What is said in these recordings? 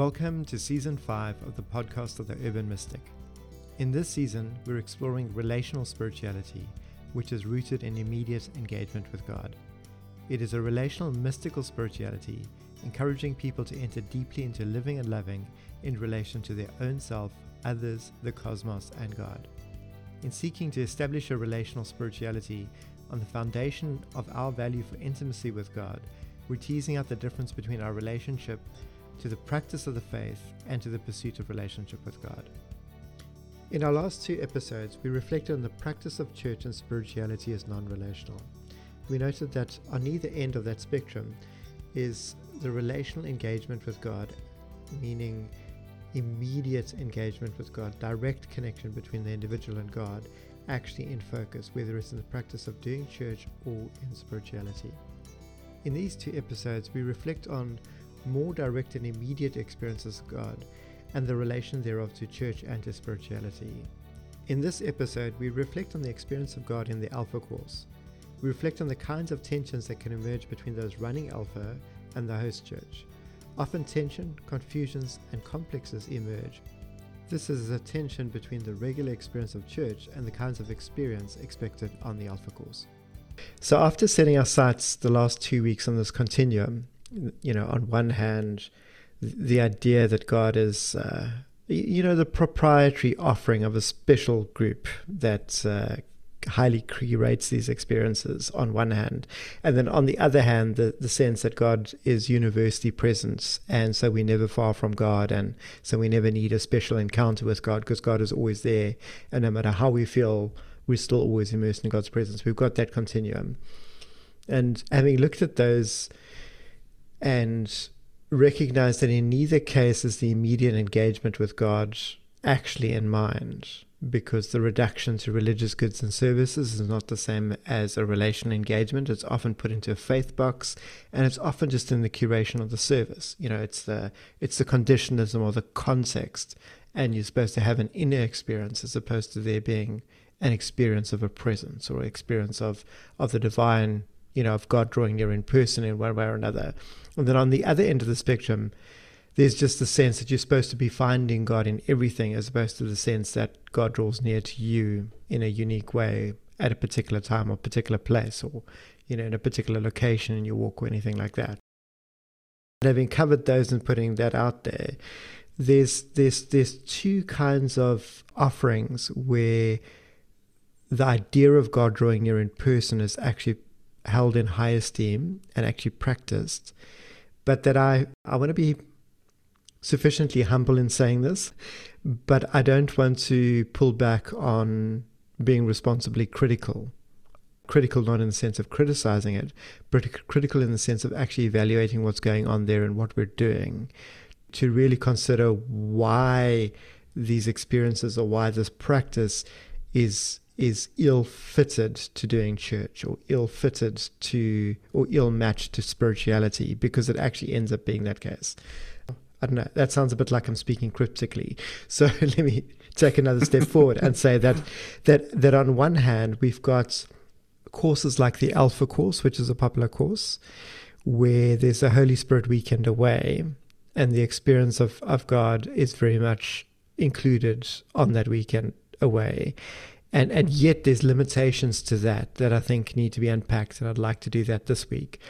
Welcome to season 5 of the podcast of the Urban Mystic. In this season, we're exploring relational spirituality, which is rooted in immediate engagement with God. It is a relational mystical spirituality, encouraging people to enter deeply into living and loving in relation to their own self, others, the cosmos, and God. In seeking to establish a relational spirituality on the foundation of our value for intimacy with God, we're teasing out the difference between our relationship to the practice of the faith, and to the pursuit of relationship with God. In our last two episodes, we reflected on the practice of church and spirituality as non relational. We noted that on either end of that spectrum is the relational engagement with God, meaning immediate engagement with God, direct connection between the individual and God, actually in focus, whether it's in the practice of doing church or in spirituality. In these two episodes, we reflect on more direct and immediate experiences of God and the relation thereof to church and to spirituality. In this episode, we reflect on the experience of God in the Alpha course. We reflect on the kinds of tensions that can emerge between those running Alpha and the host church. Often tension, confusions, and complexes emerge. This is a tension between the regular experience of church and the kinds of experience expected on the Alpha course. So, after setting our sights the last two weeks on this continuum, you know, on one hand, the idea that God is, uh, you know, the proprietary offering of a special group that uh, highly curates these experiences on one hand. And then on the other hand, the, the sense that God is universally present. And so we're never far from God. And so we never need a special encounter with God because God is always there. And no matter how we feel, we're still always immersed in God's presence. We've got that continuum. And having looked at those and recognize that in neither case is the immediate engagement with God actually in mind, because the reduction to religious goods and services is not the same as a relational engagement. It's often put into a faith box, and it's often just in the curation of the service. You know, it's the it's the conditionalism or the context, and you're supposed to have an inner experience as opposed to there being an experience of a presence or experience of of the divine you know, of God drawing near in person in one way or another. And then on the other end of the spectrum, there's just the sense that you're supposed to be finding God in everything, as opposed to the sense that God draws near to you in a unique way at a particular time or particular place, or you know, in a particular location in your walk or anything like that. And having covered those and putting that out there, there's there's there's two kinds of offerings where the idea of God drawing near in person is actually held in high esteem and actually practiced, but that I, I want to be sufficiently humble in saying this, but I don't want to pull back on being responsibly critical. Critical not in the sense of criticizing it, but critical in the sense of actually evaluating what's going on there and what we're doing to really consider why these experiences or why this practice is is ill fitted to doing church or ill fitted to or ill matched to spirituality because it actually ends up being that case. I don't know. That sounds a bit like I'm speaking cryptically. So let me take another step forward and say that that that on one hand we've got courses like the Alpha course, which is a popular course, where there's a Holy Spirit weekend away, and the experience of, of God is very much included on that weekend away and and yet there's limitations to that that I think need to be unpacked, and I'd like to do that this week.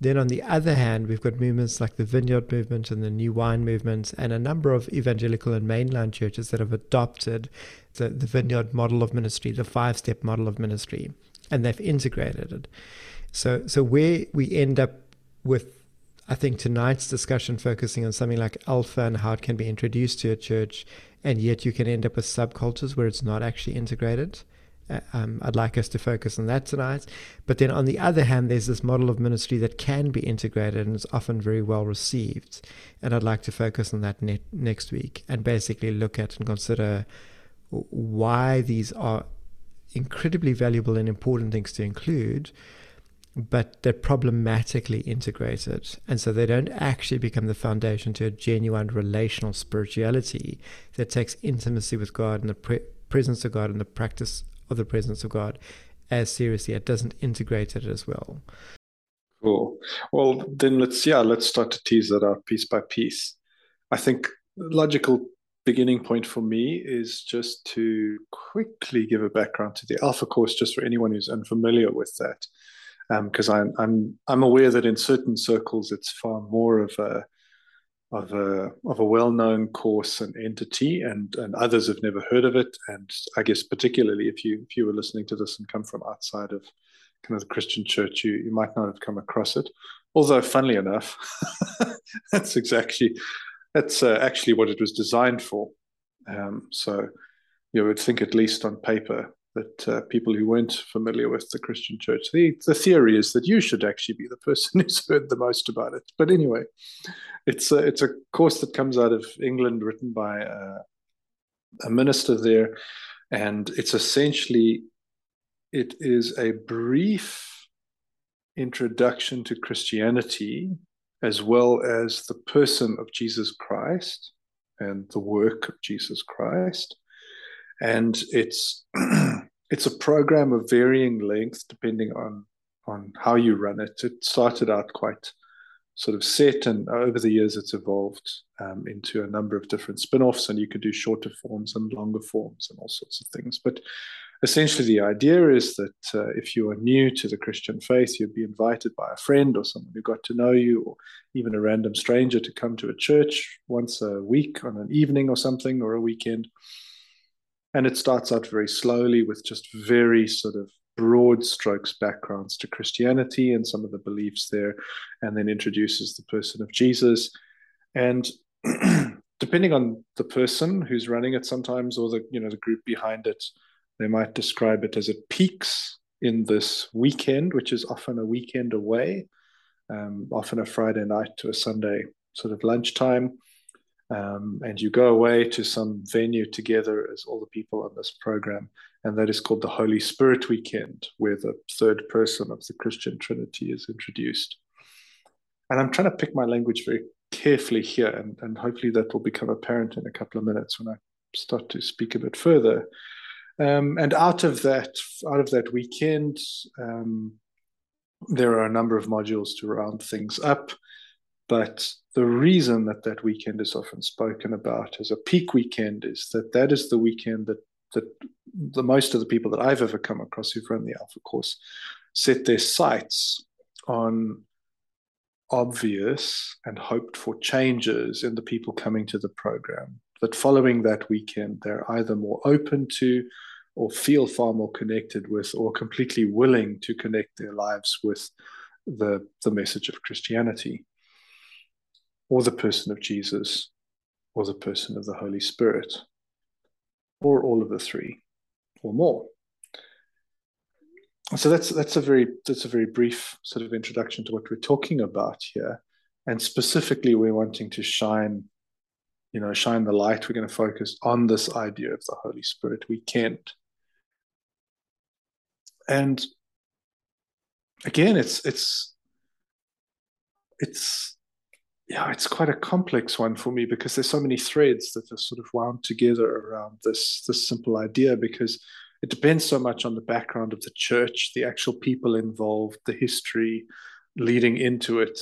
Then on the other hand, we've got movements like the Vineyard movement and the New Wine movement, and a number of evangelical and mainline churches that have adopted the, the Vineyard model of ministry, the five-step model of ministry, and they've integrated it. So so where we end up with I think tonight's discussion focusing on something like alpha and how it can be introduced to a church and yet you can end up with subcultures where it's not actually integrated. Uh, um, I'd like us to focus on that tonight. But then on the other hand, there's this model of ministry that can be integrated and is often very well received. And I'd like to focus on that ne- next week and basically look at and consider why these are incredibly valuable and important things to include, but they're problematically integrated. And so they don't actually become the foundation to a genuine relational spirituality that takes intimacy with God and the pre- presence of God and the practice of the presence of God as seriously. It doesn't integrate it as well. Cool. Well, then let's, yeah, let's start to tease that out piece by piece. I think logical beginning point for me is just to quickly give a background to the Alpha course, just for anyone who's unfamiliar with that, because um, I'm I'm aware that in certain circles it's far more of a of a of a well-known course and entity, and and others have never heard of it. And I guess particularly if you if you were listening to this and come from outside of kind of the Christian church, you you might not have come across it. Although, funnily enough, that's exactly that's uh, actually what it was designed for. Um, so you would think, at least on paper, that uh, people who weren't familiar with the Christian church, the, the theory is that you should actually be the person who's heard the most about it. But anyway, it's a, it's a course that comes out of England, written by a, a minister there, and it's essentially it is a brief introduction to Christianity as well as the person of Jesus Christ and the work of Jesus Christ. And it's it's a program of varying length depending on on how you run it. It started out quite sort of set, and over the years it's evolved um, into a number of different spin-offs, and you could do shorter forms and longer forms and all sorts of things. But essentially the idea is that uh, if you are new to the Christian faith, you'd be invited by a friend or someone who got to know you, or even a random stranger to come to a church once a week on an evening or something, or a weekend. And it starts out very slowly with just very sort of broad strokes backgrounds to Christianity and some of the beliefs there, and then introduces the person of Jesus. And depending on the person who's running it sometimes or the you know the group behind it they might describe it as it peaks in this weekend, which is often a weekend away, um, often a Friday night to a Sunday sort of lunchtime. Um, and you go away to some venue together as all the people on this program. And that is called the Holy Spirit Weekend, where the third person of the Christian Trinity is introduced. And I'm trying to pick my language very carefully here, and, and hopefully that will become apparent in a couple of minutes when I start to speak a bit further. Um, and out of that, out of that weekend, um, there are a number of modules to round things up. But the reason that that weekend is often spoken about as a peak weekend is that that is the weekend that that the most of the people that I've ever come across who've run the Alpha course set their sights on obvious and hoped for changes in the people coming to the program. That following that weekend, they're either more open to or feel far more connected with or completely willing to connect their lives with the, the message of Christianity or the person of Jesus or the person of the Holy Spirit or all of the three or more. So that's that's a very that's a very brief sort of introduction to what we're talking about here. And specifically we're wanting to shine you know shine the light we're going to focus on this idea of the holy spirit we can't and again it's it's it's yeah it's quite a complex one for me because there's so many threads that are sort of wound together around this this simple idea because it depends so much on the background of the church the actual people involved the history leading into it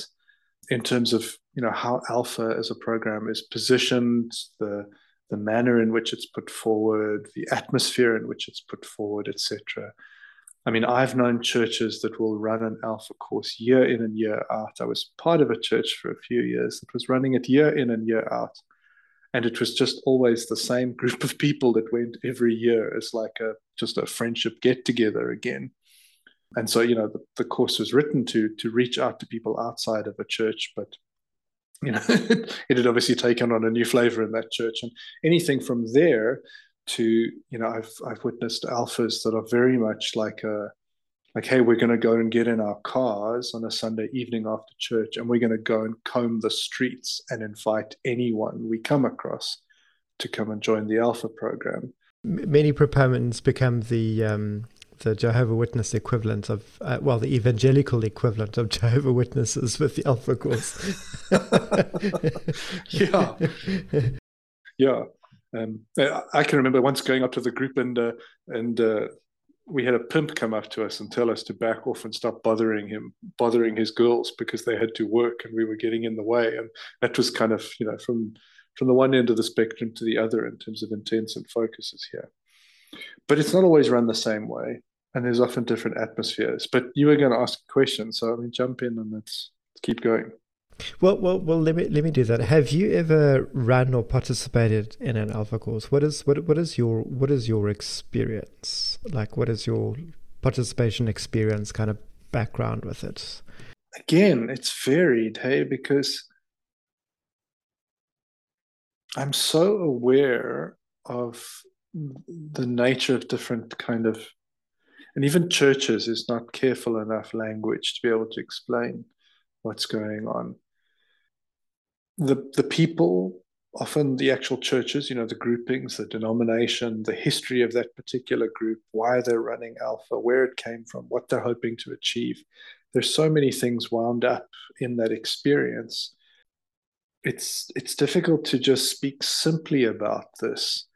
in terms of you know how alpha as a program is positioned the the manner in which it's put forward the atmosphere in which it's put forward etc I mean, I've known churches that will run an alpha course year in and year out. I was part of a church for a few years that was running it year in and year out. And it was just always the same group of people that went every year as like a just a friendship get together again. And so, you know, the, the course was written to to reach out to people outside of a church, but you know, it had obviously taken on a new flavor in that church. And anything from there to you know I've I've witnessed alphas that are very much like a like hey we're going to go and get in our cars on a Sunday evening after church and we're going to go and comb the streets and invite anyone we come across to come and join the alpha program. Many proponents become the um, the Jehovah Witness equivalent of, uh, well, the evangelical equivalent of Jehovah Witnesses with the Alpha course. yeah, yeah. Um, I can remember once going up to the group and uh, and uh, we had a pimp come up to us and tell us to back off and stop bothering him, bothering his girls because they had to work and we were getting in the way. And that was kind of you know from from the one end of the spectrum to the other in terms of intents and focuses here. But it's not always run the same way, and there's often different atmospheres. But you were going to ask a question, so I mean, jump in and let's, let's keep going. Well, well, well. Let me let me do that. Have you ever run or participated in an alpha course? What is what what is your what is your experience like? What is your participation experience kind of background with it? Again, it's varied, hey, because I'm so aware of the nature of different kind of and even churches is not careful enough language to be able to explain what's going on the the people often the actual churches you know the groupings the denomination the history of that particular group why they're running alpha where it came from what they're hoping to achieve. There's so many things wound up in that experience. It's it's difficult to just speak simply about this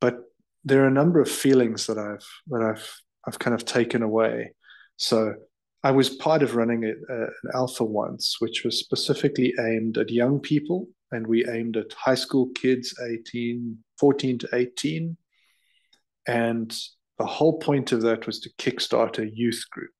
but there are a number of feelings that i've that i've i've kind of taken away. So I was part of running a, a, an alpha once, which was specifically aimed at young people, and we aimed at high school kids, 18, 14 to 18. And the whole point of that was to kickstart a youth group.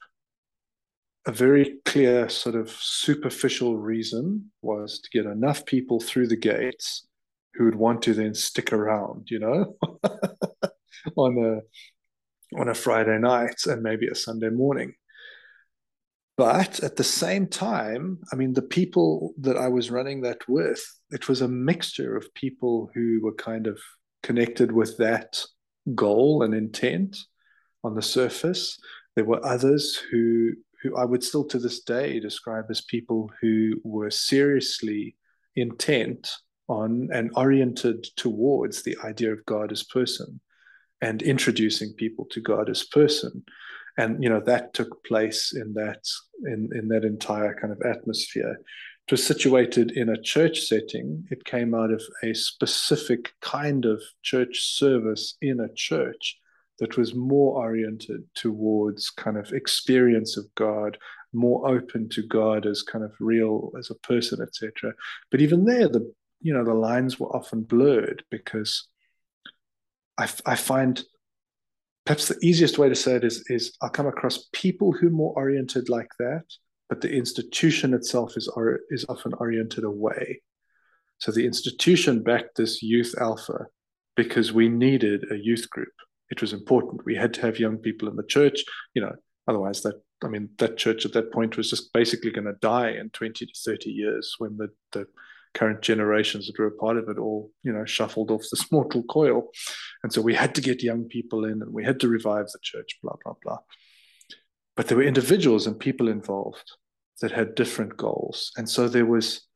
A very clear, sort of superficial reason was to get enough people through the gates who would want to then stick around, you know, on a on a Friday night and maybe a Sunday morning. But at the same time, I mean, the people that I was running that with, it was a mixture of people who were kind of connected with that goal and intent on the surface. There were others who who I would still to this day describe as people who were seriously intent on and oriented towards the idea of God as person and introducing people to God as person and you know that took place in that in in that entire kind of atmosphere. It was situated in a church setting. It came out of a specific kind of church service in a church that was more oriented towards kind of experience of god more open to god as kind of real as a person etc but even there the you know the lines were often blurred because I, I find perhaps the easiest way to say it is, is I come across people who are more oriented like that, but the institution itself is, is often oriented away. So the institution backed this youth alpha because we needed a youth group. It was important. We had to have young people in the church, you know, otherwise that I mean that church at that point was just basically going to die in 20 to 30 years when the the current generations that were a part of it all, you know, shuffled off this mortal coil. And so we had to get young people in and we had to revive the church, blah, blah, blah. But there were individuals and people involved that had different goals. And so there was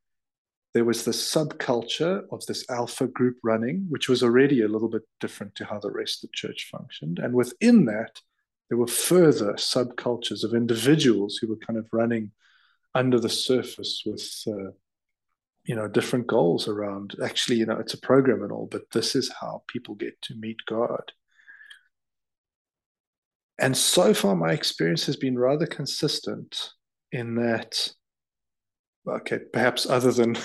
there was the subculture of this alpha group running, which was already a little bit different to how the rest of the church functioned. And within that, there were further subcultures of individuals who were kind of running under the surface with uh, you know different goals around actually you know it's a program and all but this is how people get to meet god. And so far my experience has been rather consistent in that okay perhaps other than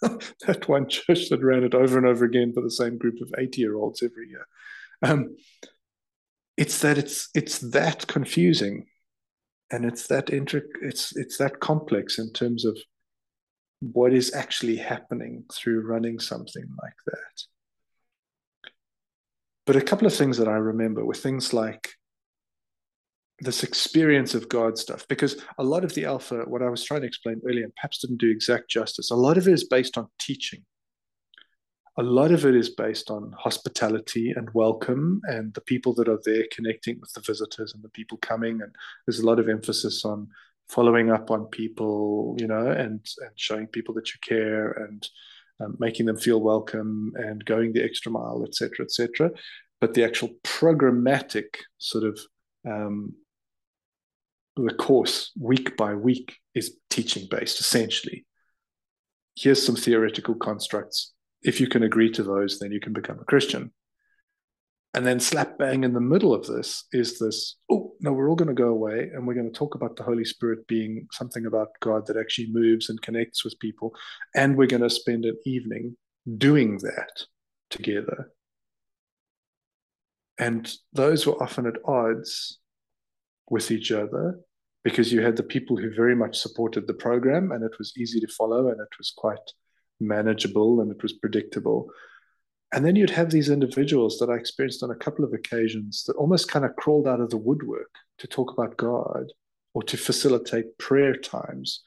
that one church that ran it over and over again for the same group of 80 year olds every year. Um, it's that it's it's that confusing and it's that intric it's it's that complex in terms of what is actually happening through running something like that. But a couple of things that I remember were things like this experience of God stuff, because a lot of the Alpha, what I was trying to explain earlier, and perhaps didn't do exact justice, a lot of it is based on teaching. A lot of it is based on hospitality and welcome and the people that are there connecting with the visitors and the people coming. And there's a lot of emphasis on following up on people, you know, and and showing people that you care and um, making them feel welcome and going the extra mile, etc., etc. But the actual programmatic sort of um, the course week by week is teaching based essentially. Here's some theoretical constructs. If you can agree to those, then you can become a Christian. And then slap bang in the middle of this is this, oh, no, we're all going to go away and we're going to talk about the Holy Spirit being something about God that actually moves and connects with people. And we're going to spend an evening doing that together. And those were often at odds with each other because you had the people who very much supported the program and it was easy to follow and it was quite manageable and it was predictable. And then you'd have these individuals that I experienced on a couple of occasions that almost kind of crawled out of the woodwork to talk about God or to facilitate prayer times.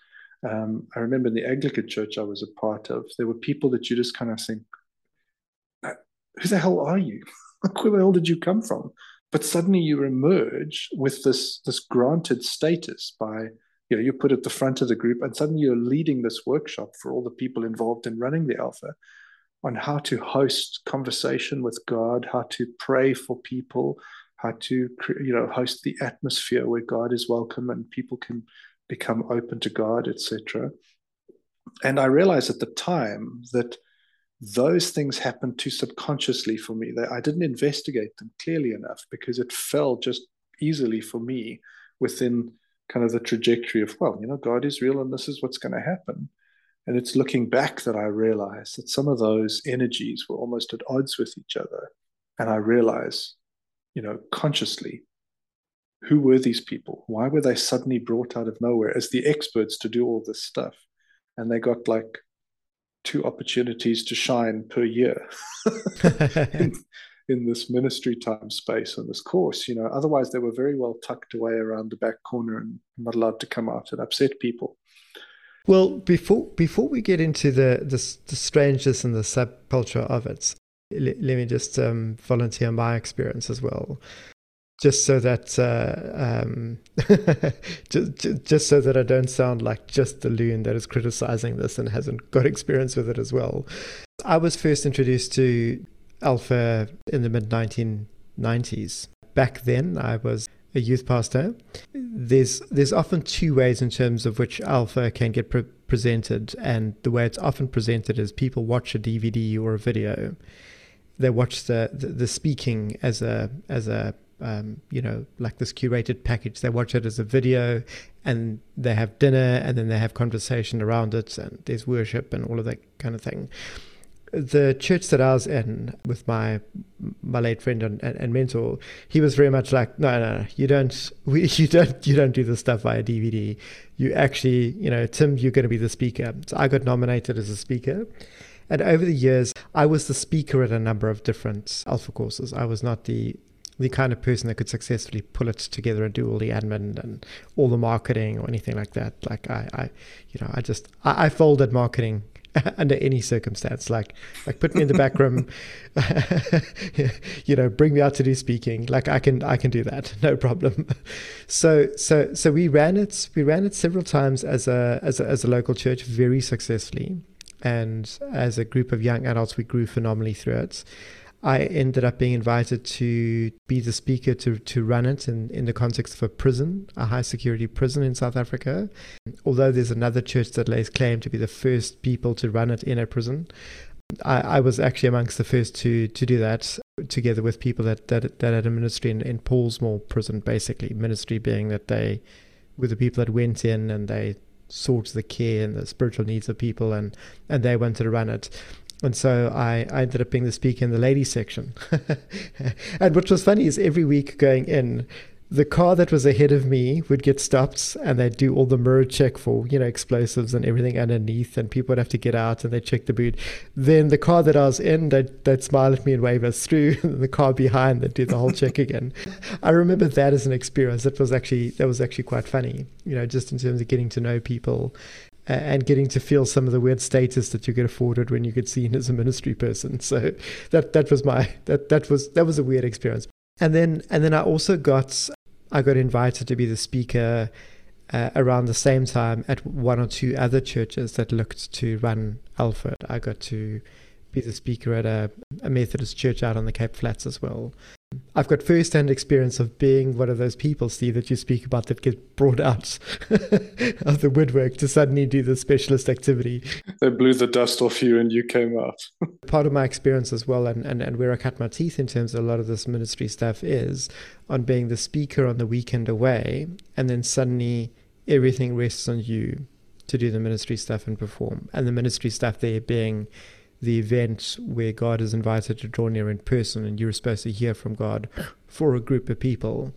Um, I remember in the Anglican church I was a part of, there were people that you just kind of think, who the hell are you? Where the hell did you come from? But suddenly you emerge with this, this granted status by, you know, you put at the front of the group, and suddenly you're leading this workshop for all the people involved in running the Alpha on how to host conversation with God, how to pray for people, how to you know host the atmosphere where God is welcome and people can become open to God, etc. And I realized at the time that those things happened too subconsciously for me. That I didn't investigate them clearly enough because it fell just easily for me within kind of the trajectory of, well, you know, God is real and this is what's going to happen. And it's looking back that I realize that some of those energies were almost at odds with each other. And I realize, you know, consciously, who were these people? Why were they suddenly brought out of nowhere as the experts to do all this stuff? And they got like two opportunities to shine per year in, in, this ministry time space and this course. You know, otherwise they were very well tucked away around the back corner and not allowed to come out and upset people. Well, before before we get into the the, the strangeness and the subculture of it, let, let me just um, volunteer my experience as well just so that uh, um, just, just so that I don't sound like just the loon that is criticizing this and hasn't got experience with it as well. I was first introduced to Alpha in the mid 1990s. Back then, I was a youth pastor. There's there's often two ways in terms of which Alpha can get pre- presented, and the way it's often presented is people watch a DVD or a video they watch the, the, the speaking as a as a um, you know like this curated package. They watch it as a video, and they have dinner, and then they have conversation around it, and there's worship and all of that kind of thing. The church that I was in with my my late friend and, and, and mentor, he was very much like, no, no, no, you don't, we, you don't, you don't do this stuff via DVD. You actually, you know, Tim, you're going to be the speaker. So I got nominated as a speaker and over the years, I was the speaker at a number of different alpha courses. I was not the the kind of person that could successfully pull it together and do all the admin and all the marketing or anything like that. Like I, I you know, I just I, I folded marketing under any circumstance. Like like put me in the back room, you know, bring me out to do speaking. Like I can I can do that, no problem. So so so we ran it we ran it several times as a as a, as a local church very successfully and as a group of young adults, we grew phenomenally through it. I ended up being invited to be the speaker to, to run it in, in the context of a prison, a high security prison in South Africa. Although there's another church that lays claim to be the first people to run it in a prison, I, I was actually amongst the first to, to do that together with people that, that, that had a ministry in, in Pollsmoor prison, basically. Ministry being that they were the people that went in and they sought the care and the spiritual needs of people, and and they wanted to run it. And so I, I ended up being the speaker in the ladies section. and what was funny is every week going in, the car that was ahead of me would get stopped and they'd do all the mirror check for, you know, explosives and everything underneath and people would have to get out and they'd check the boot. Then the car that I was in, they'd, they'd smile at me and wave us through. and the car behind, they'd do the whole check again. I remember that as an experience. That was actually, that was actually quite funny, you know, just in terms of getting to know people and getting to feel some of the weird status that you get afforded when you get seen as a ministry person. So that that was my that that was that was a weird experience. And then and then I also got I got invited to be the speaker uh, around the same time at one or two other churches that looked to run Alpha. I got to be the speaker at a, a Methodist church out on the Cape Flats as well. I've got first-hand experience of being one of those people, Steve, that you speak about that get brought out of the woodwork to suddenly do the specialist activity. They blew the dust off you and you came out. Part of my experience as well, and, and, and where I cut my teeth in terms of a lot of this ministry stuff, is on being the speaker on the weekend away, and then suddenly everything rests on you to do the ministry stuff and perform. And the ministry stuff there being the event where God is invited to draw near in person and you're supposed to hear from God for a group of people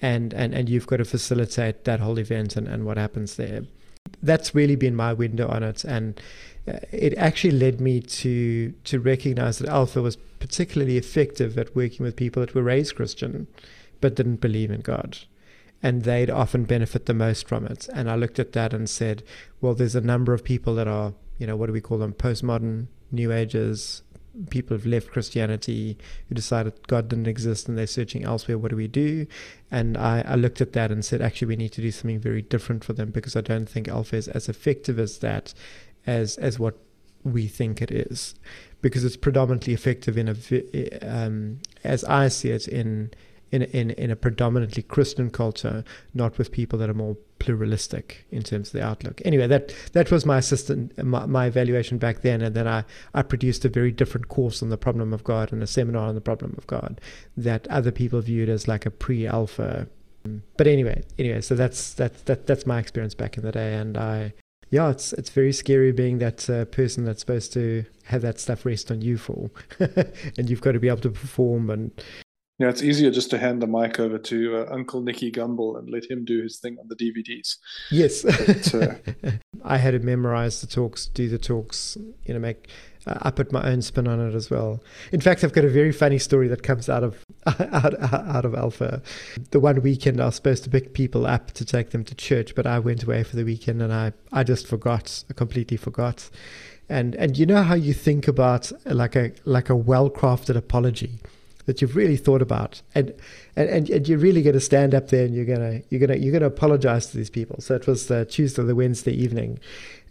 and, and, and you've got to facilitate that whole event and, and what happens there. That's really been my window on it and uh, it actually led me to to recognize that Alpha was particularly effective at working with people that were raised Christian but didn't believe in God and they'd often benefit the most from it. And I looked at that and said, well, there's a number of people that are, you know, what do we call them? Postmodern, New Agers, people who've left Christianity, who decided God didn't exist and they're searching elsewhere. What do we do? And I, I looked at that and said, actually, we need to do something very different for them because I don't think Alpha is as effective as that, as as what we think it is, because it's predominantly effective in a, um, as I see it, in in in in a predominantly Christian culture, not with people that are more pluralistic in terms of the outlook. Anyway, that that was my assistant my, my, evaluation back then, and then I I produced a very different course on the problem of God and a seminar on the problem of God that other people viewed as like a pre-alpha. But anyway, anyway, so that's that's that that's my experience back in the day, and I yeah, it's it's very scary being that uh, person that's supposed to have that stuff rest on you for, and you've got to be able to perform and yeah, it's easier just to hand the mic over to uh, Uncle Nicky Gumbel and let him do his thing on the DVDs. Yes, but, uh, I had to memorize the talks, do the talks, you know, make. Uh, I put my own spin on it as well. In fact, I've got a very funny story that comes out of out, out of Alpha. The one weekend I was supposed to pick people up to take them to church, but I went away for the weekend and I I just forgot. I completely forgot. And and you know how you think about like a like a well crafted apology that you've really thought about. And and, and, and you're really going to stand up there and you're going to you're going to you're going to apologize to these people. So it was the tuesday the wednesday evening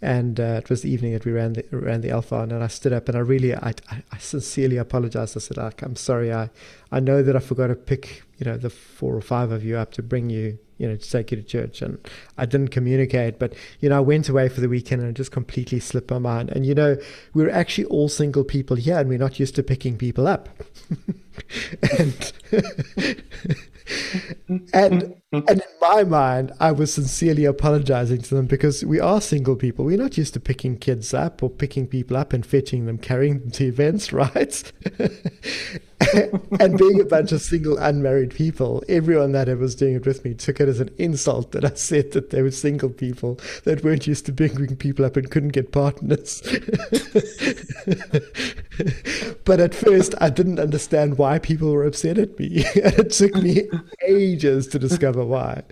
and uh, it was the evening that we ran the ran the alpha and I stood up and I really I, I sincerely apologized. I said I'm sorry. I I know that I forgot to pick you know the four or five of you up to bring you you know to take you to church and I didn't communicate but you know I went away for the weekend and it just completely slipped my mind and you know we're actually all single people here and we're not used to picking people up and and and in my mind, I was sincerely apologizing to them because we are single people. We're not used to picking kids up or picking people up and fetching them, carrying them to events, right? and being a bunch of single, unmarried people, everyone that was doing it with me took it as an insult that I said that they were single people that weren't used to picking people up and couldn't get partners. but at first, I didn't understand why people were upset at me. and it took me ages to discover why.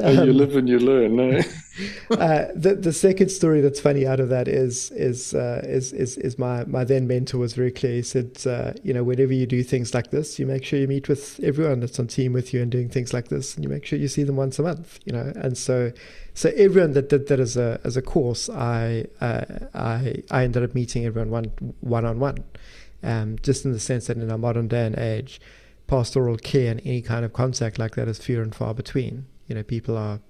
Um, you live and you learn. Eh? uh, the the second story that's funny out of that is is uh, is, is is my my then mentor was very clear. He said, uh, you know, whenever you do things like this, you make sure you meet with everyone that's on team with you and doing things like this, and you make sure you see them once a month. You know, and so so everyone that did that as a as a course, I uh, I I ended up meeting everyone one one on one, um, just in the sense that in our modern day and age pastoral care and any kind of contact like that is few and far between. You know, people are,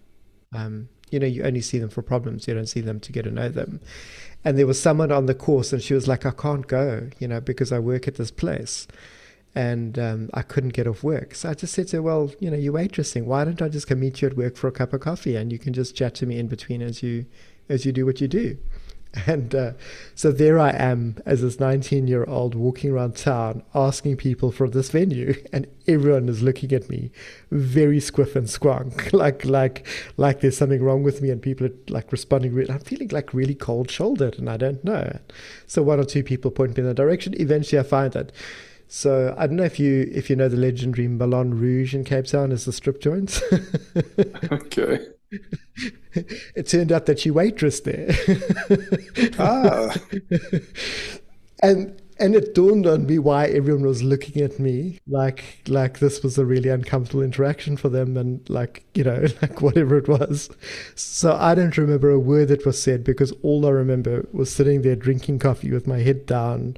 um, you know, you only see them for problems. You don't see them to get to know them. And there was someone on the course, and she was like, "I can't go, you know, because I work at this place." and um, I couldn't get off work. So I just said to her, "Well, you know, you're waitressing. Why don't I just come meet you at work for a cup of coffee, and you can just chat to me in between as you as you do what you do." And uh, so there I am as this 19 year old walking around town asking people for this venue, and everyone is looking at me very squiff and squonk, like like like there's something wrong with me, and people are like responding. Really, I'm feeling like really cold shouldered, and I don't know. So one or two people point me in the direction. Eventually, I find it. So I don't know if you if you know the legendary Moulin Rouge in Cape Town as the strip joint. okay. it turned out that she waitressed there. ah. and and it dawned on me why everyone was looking at me like like this was a really uncomfortable interaction for them and like you know like whatever it was so i don't remember a word that was said because all i remember was sitting there drinking coffee with my head down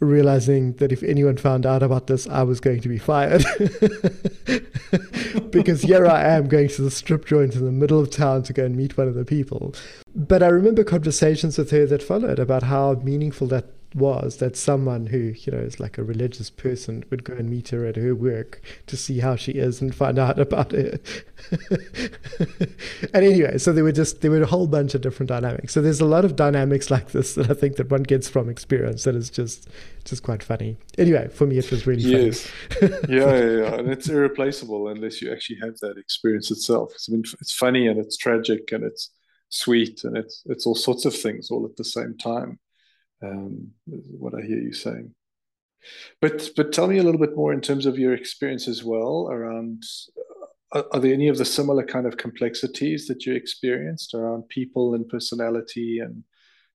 realizing that if anyone found out about this, I was going to be fired. because here I am going to the strip joint in the middle of town to go and meet one of the people. But I remember conversations with her that followed about how meaningful that was that someone who you know is like a religious person would go and meet her at her work to see how she is and find out about her. And anyway so there were just there were a whole bunch of different dynamics. So there's a lot of dynamics like this that i think that one gets from experience that is just just quite funny. Anyway for me it was really yes. Yeah, yeah yeah. And it's irreplaceable unless you actually have that experience itself. It's, I mean, it's funny and it's tragic and it's sweet and it's it's all sorts of things all at the same time um, what I hear you saying. But but tell me a little bit more in terms of your experience as well around. Uh, are, are there any of the similar kind of complexities that you experienced around people and personality and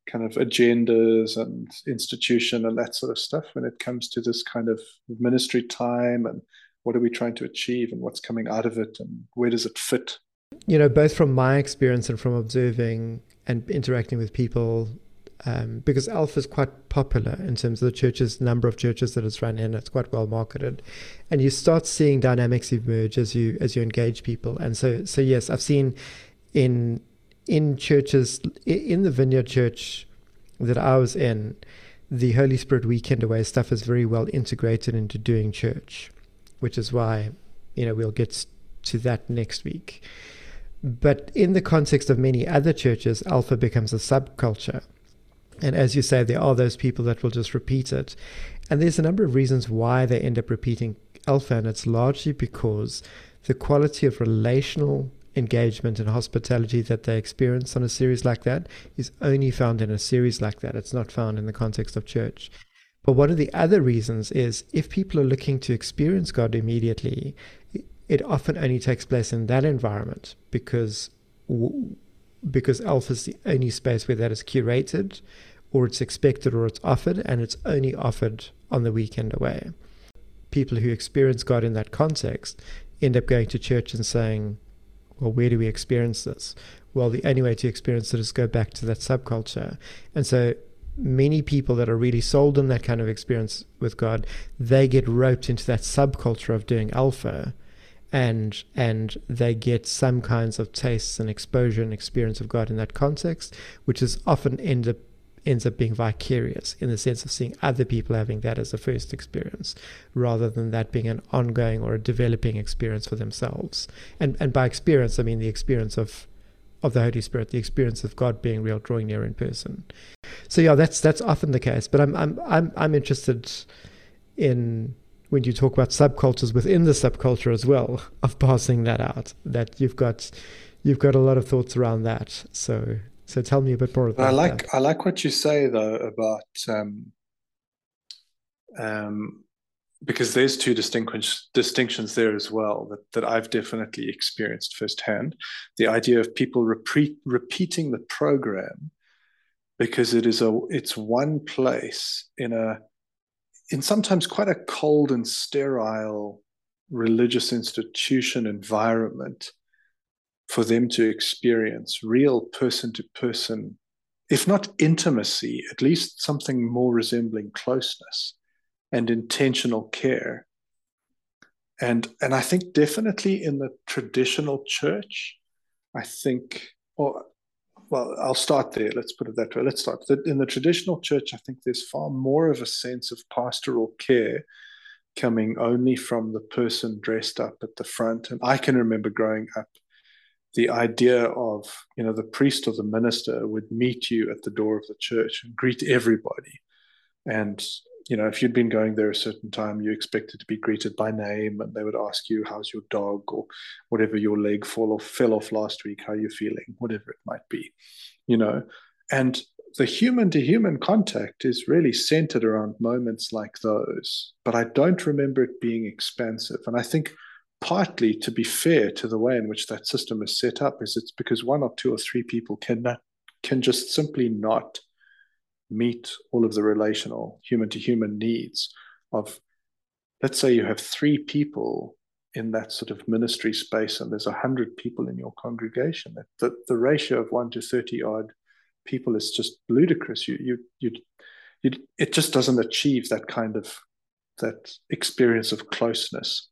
kind of agendas and institution and that sort of stuff when it comes to this kind of ministry time and what are we trying to achieve and what's coming out of it and where does it fit you know both from my experience and from observing and interacting with people um, because Alpha is quite popular in terms of the churches, number of churches that it's run in. It's quite well marketed, and you start seeing dynamics emerge as you as you engage people. And so, so yes, I've seen in in churches in the Vineyard Church that I was in, the Holy Spirit Weekend Away stuff is very well integrated into doing church, which is why you know we'll get to that next week. But in the context of many other churches, Alpha becomes a subculture and as you say, there are those people that will just repeat it. And there's a number of reasons why they end up repeating alpha, and it's largely because the quality of relational engagement and hospitality that they experience on a series like that is only found in a series like that. It's not found in the context of church. But one of the other reasons is if people are looking to experience God immediately, it often only takes place in that environment because because Alpha is the only space where that is curated or it's expected or it's offered, and it's only offered on the weekend away. People who experience God in that context end up going to church and saying, Well, where do we experience this? Well, the only way to experience it is go back to that subculture. And so many people that are really sold on that kind of experience with God, they get roped into that subculture of doing alpha and and they get some kinds of tastes and exposure and experience of God in that context, which is often end up ends up being vicarious in the sense of seeing other people having that as a first experience rather than that being an ongoing or a developing experience for themselves. And and by experience I mean the experience of of the Holy Spirit, the experience of God being real, drawing near in person. So yeah, that's that's often the case. But I'm I'm I'm I'm interested in when you talk about subcultures within the subculture as well of passing that out that you've got you've got a lot of thoughts around that so so tell me a bit more about I like that. I like what you say though about um, um, because there's two distinctions distinctions there as well that, that I've definitely experienced firsthand. The idea of people repeat, repeating the program because it is a it's one place in a in sometimes quite a cold and sterile religious institution environment for them to experience real person to person, if not intimacy, at least something more resembling closeness and intentional care. And, and I think definitely in the traditional church, I think, or well, I'll start there. Let's put it that way. Let's start. In the traditional church, I think there's far more of a sense of pastoral care coming only from the person dressed up at the front. And I can remember growing up, the idea of, you know, the priest or the minister would meet you at the door of the church and greet everybody. And you know, if you'd been going there a certain time, you expected to be greeted by name, and they would ask you, "How's your dog?" or whatever your leg fall off, fell off last week. How you feeling? Whatever it might be, you know. And the human to human contact is really centered around moments like those. But I don't remember it being expansive. And I think partly, to be fair to the way in which that system is set up, is it's because one or two or three people cannot can just simply not meet all of the relational human to human needs of let's say you have three people in that sort of ministry space and there's a hundred people in your congregation the, the ratio of one to 30 odd people is just ludicrous. You you you you it just doesn't achieve that kind of that experience of closeness.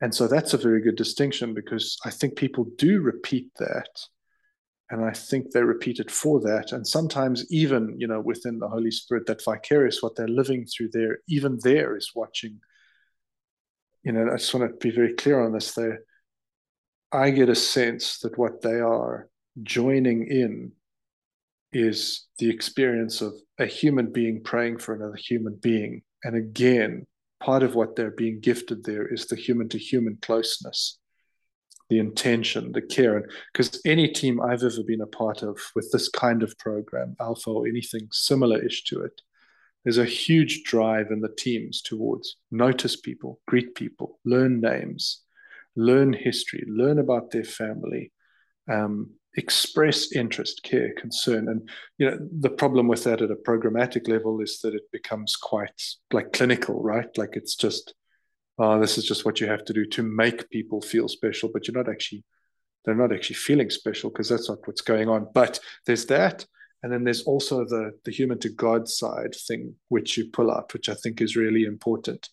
And so that's a very good distinction because i think people do repeat that and I think they repeat it for that. And sometimes even, you know, within the Holy Spirit, that vicarious, what they're living through there, even there is watching. You know, I just want to be very clear on this. There, I get a sense that what they are joining in is the experience of a human being praying for another human being. And again, part of what they're being gifted there is the human to human closeness the intention, the care. And because any team I've ever been a part of with this kind of program, Alpha or anything similar ish to it, there's a huge drive in the teams towards notice people, greet people, learn names, learn history, learn about their family, um, express interest, care, concern. And you know, the problem with that at a programmatic level is that it becomes quite like clinical, right? Like it's just oh, this is just what you have to do to make people feel special, but you're not actually, they're not actually feeling special because that's not what's going on. But there's that. And then there's also the, the human to God side thing, which you pull out, which I think is really important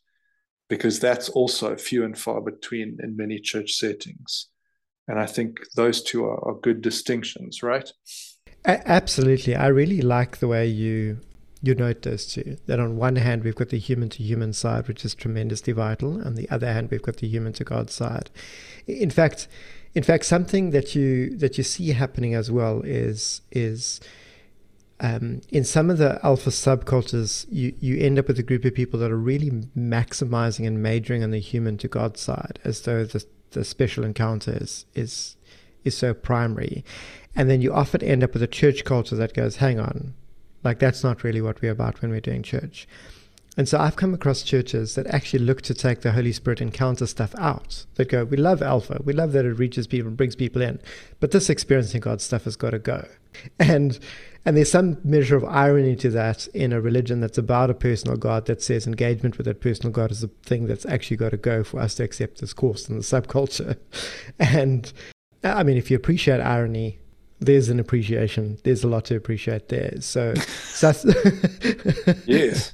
because that's also few and far between in many church settings. And I think those two are, are good distinctions, right? Absolutely. I really like the way you you note those two. That on one hand, we've got the human to human side, which is tremendously vital. On the other hand, we've got the human to God side. In fact, in fact, something that you that you see happening as well is is um, in some of the alpha subcultures, you, you end up with a group of people that are really maximizing and majoring on the human to God side, as though the, the special encounter is, is, is so primary. And then you often end up with a church culture that goes, hang on, like that's not really what we're about when we're doing church. And so I've come across churches that actually look to take the Holy Spirit encounter stuff out. That go, we love Alpha, we love that it reaches people and brings people in, but this experiencing God stuff has got to go. And and there's some measure of irony to that in a religion that's about a personal God that says engagement with that personal God is the thing that's actually got to go for us to accept this course in the subculture. And I mean, if you appreciate irony, there's an appreciation. There's a lot to appreciate there. So, so yes.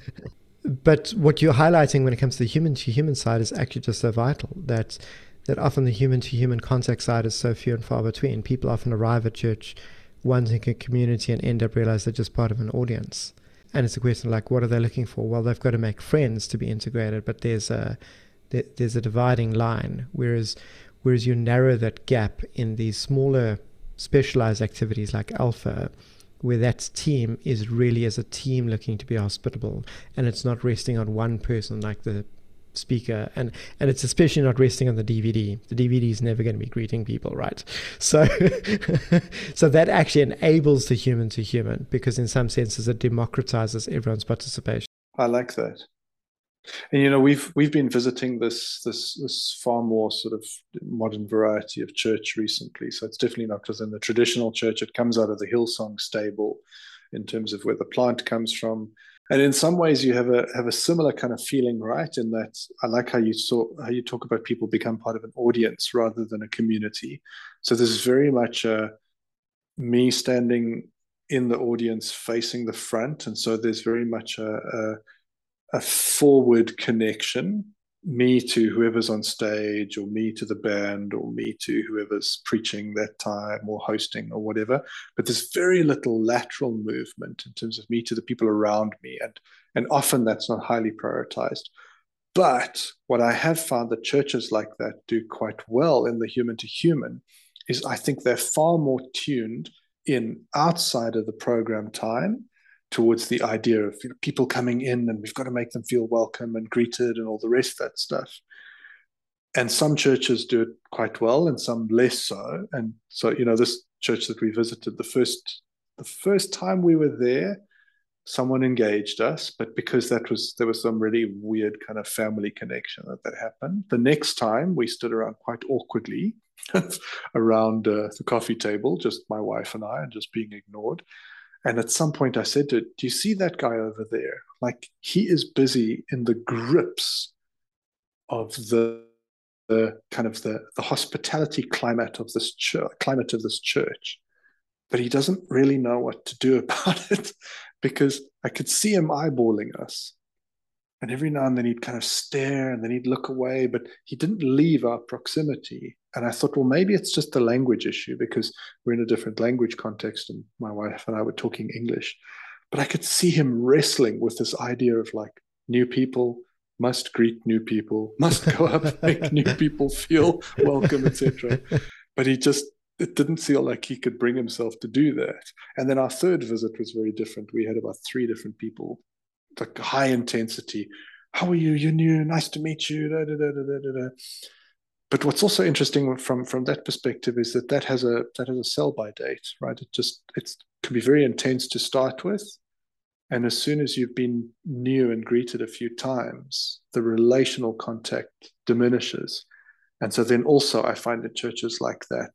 But what you're highlighting when it comes to the human to human side is actually just so vital that that often the human to human contact side is so few and far between. People often arrive at church wanting a community and end up realize they're just part of an audience. And it's a question like, what are they looking for? Well, they've got to make friends to be integrated, but there's a there's a dividing line. Whereas whereas you narrow that gap in these smaller specialized activities like Alpha, where that team is really as a team looking to be hospitable and it's not resting on one person like the speaker and and it's especially not resting on the DVD the DVD is never going to be greeting people right? So so that actually enables the human to human because in some senses it democratizes everyone's participation. I like that and you know, we've we've been visiting this this this far more sort of modern variety of church recently. So it's definitely not within the traditional church. It comes out of the Hillsong stable in terms of where the plant comes from. And in some ways, you have a have a similar kind of feeling, right? In that, I like how you saw how you talk about people become part of an audience rather than a community. So this is very much a me standing in the audience, facing the front, and so there's very much a, a a forward connection me to whoever's on stage or me to the band or me to whoever's preaching that time or hosting or whatever but there's very little lateral movement in terms of me to the people around me and and often that's not highly prioritized. But what i have found that churches like that do quite well in the human to human is i think they're far more tuned in outside of the program time towards the idea of you know, people coming in and we've got to make them feel welcome and greeted and all the rest of that stuff. And some churches do it quite well and some less so. And so, you know, this church that we visited, the first the first time we were there, someone engaged us, but because that was there was some really weird kind of family connection that that happened. The next time we stood around quite awkwardly around uh, the coffee table, just my wife and I, and just being ignored. And at some point, I said to it, Do you see that guy over there? Like, he is busy in the grips of the, the kind of the, the hospitality climate of this church, climate of this church. But he doesn't really know what to do about it because I could see him eyeballing us. And every now and then he'd kind of stare and then he'd look away, but he didn't leave our proximity. And I thought, well, maybe it's just a language issue because we're in a different language context, and my wife and I were talking English. But I could see him wrestling with this idea of like new people must greet new people, must go up, make new people feel welcome, etc. But he just it didn't feel like he could bring himself to do that. And then our third visit was very different. We had about three different people, like high intensity. How are you? You're new. Nice to meet you. Da, da, da, but what's also interesting from from that perspective is that that has a that has a sell by date, right? It just it can be very intense to start with, and as soon as you've been new and greeted a few times, the relational contact diminishes. And so then also I find that churches like that,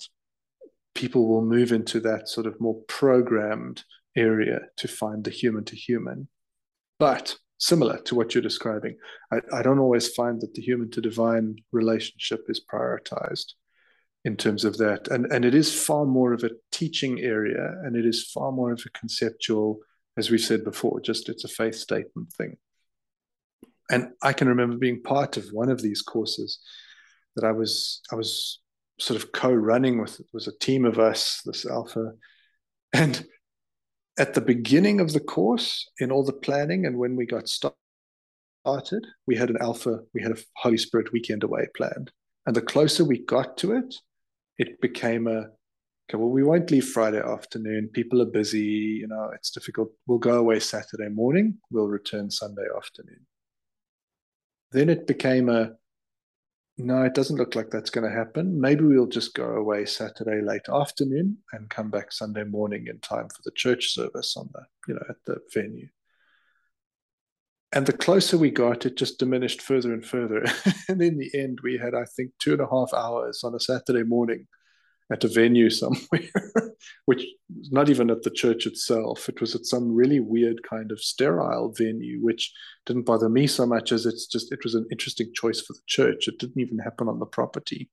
people will move into that sort of more programmed area to find the human to human. But similar to what you're describing. I, I don't always find that the human to divine relationship is prioritized in terms of that. And, and it is far more of a teaching area and it is far more of a conceptual, as we said before, just it's a faith statement thing. And I can remember being part of one of these courses that I was I was sort of co-running with it was a team of us, this alpha. And at the beginning of the course, in all the planning, and when we got started, we had an alpha, we had a Holy Spirit weekend away planned. And the closer we got to it, it became a okay, well, we won't leave Friday afternoon. People are busy, you know, it's difficult. We'll go away Saturday morning, we'll return Sunday afternoon. Then it became a no, it doesn't look like that's going to happen. Maybe we'll just go away Saturday late afternoon and come back Sunday morning in time for the church service on the, you know, at the venue. And the closer we got, it just diminished further and further. and in the end, we had, I think, two and a half hours on a Saturday morning at a venue somewhere, which was not even at the church itself. It was at some really weird kind of sterile venue, which didn't bother me so much as it's just it was an interesting choice for the church. It didn't even happen on the property.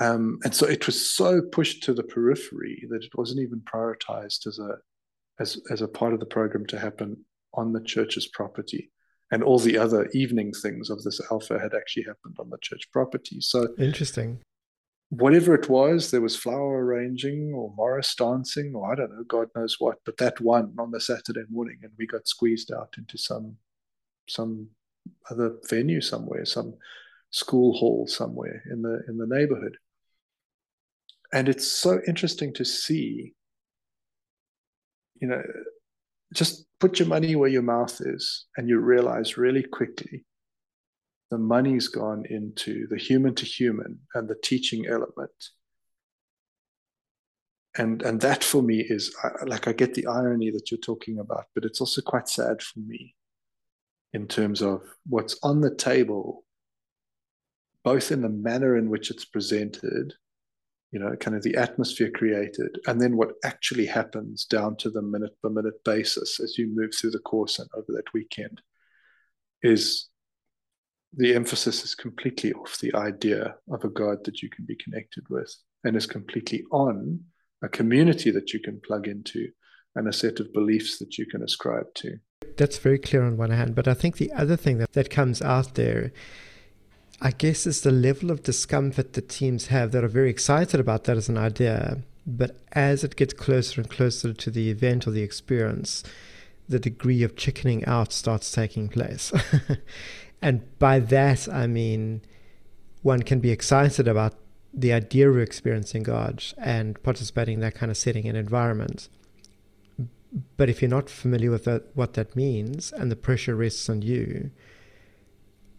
Um, and so it was so pushed to the periphery that it wasn't even prioritized as a as as a part of the program to happen on the church's property and all the other evening things of this alpha had actually happened on the church property so interesting whatever it was, there was flower arranging or Morris dancing or I don't know, God knows what. But that one on the Saturday morning, and we got squeezed out into some some other venue somewhere, some school hall somewhere in the in the neighborhood. And it's so interesting to see, you know, just put your money where your mouth is, and you realize really quickly the money's gone into the human to human and the teaching element. And and that for me is like i get the irony that you're talking about but it's also quite sad for me in terms of what's on the table both in the manner in which it's presented you know kind of the atmosphere created and then what actually happens down to the minute by minute basis as you move through the course and over that weekend is the emphasis is completely off the idea of a God that you can be connected with and is completely on a community that you can plug into and a set of beliefs that you can ascribe to. That's very clear on one hand. But I think the other thing that, that comes out there, I guess, is the level of discomfort that teams have that are very excited about that as an idea. But as it gets closer and closer to the event or the experience, the degree of chickening out starts taking place. And by that, I mean, one can be excited about the idea of experiencing God and participating in that kind of setting and environment. But if you're not familiar with that, what that means and the pressure rests on you,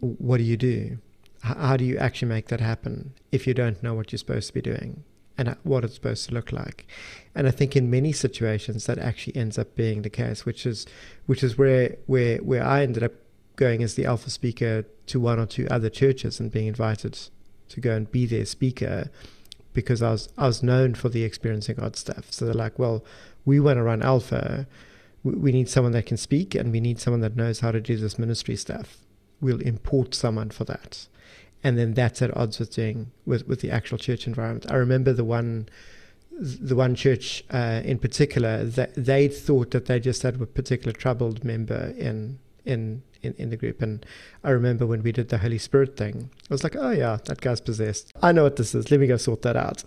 what do you do? How do you actually make that happen if you don't know what you're supposed to be doing and uh, what it's supposed to look like? And I think in many situations that actually ends up being the case, which is which is where where where I ended up going as the alpha speaker to one or two other churches and being invited to go and be their speaker because I was I was known for the experiencing God stuff. So they're like, well, we want to run alpha. We need someone that can speak, and we need someone that knows how to do this ministry stuff. We'll import someone for that, and then that's at odds with doing with with the actual church environment. I remember the one the one church uh, in particular that they thought that they just had a particular troubled member in in, in, in the group. And I remember when we did the Holy Spirit thing, I was like, oh, yeah, that guy's possessed. I know what this is. Let me go sort that out.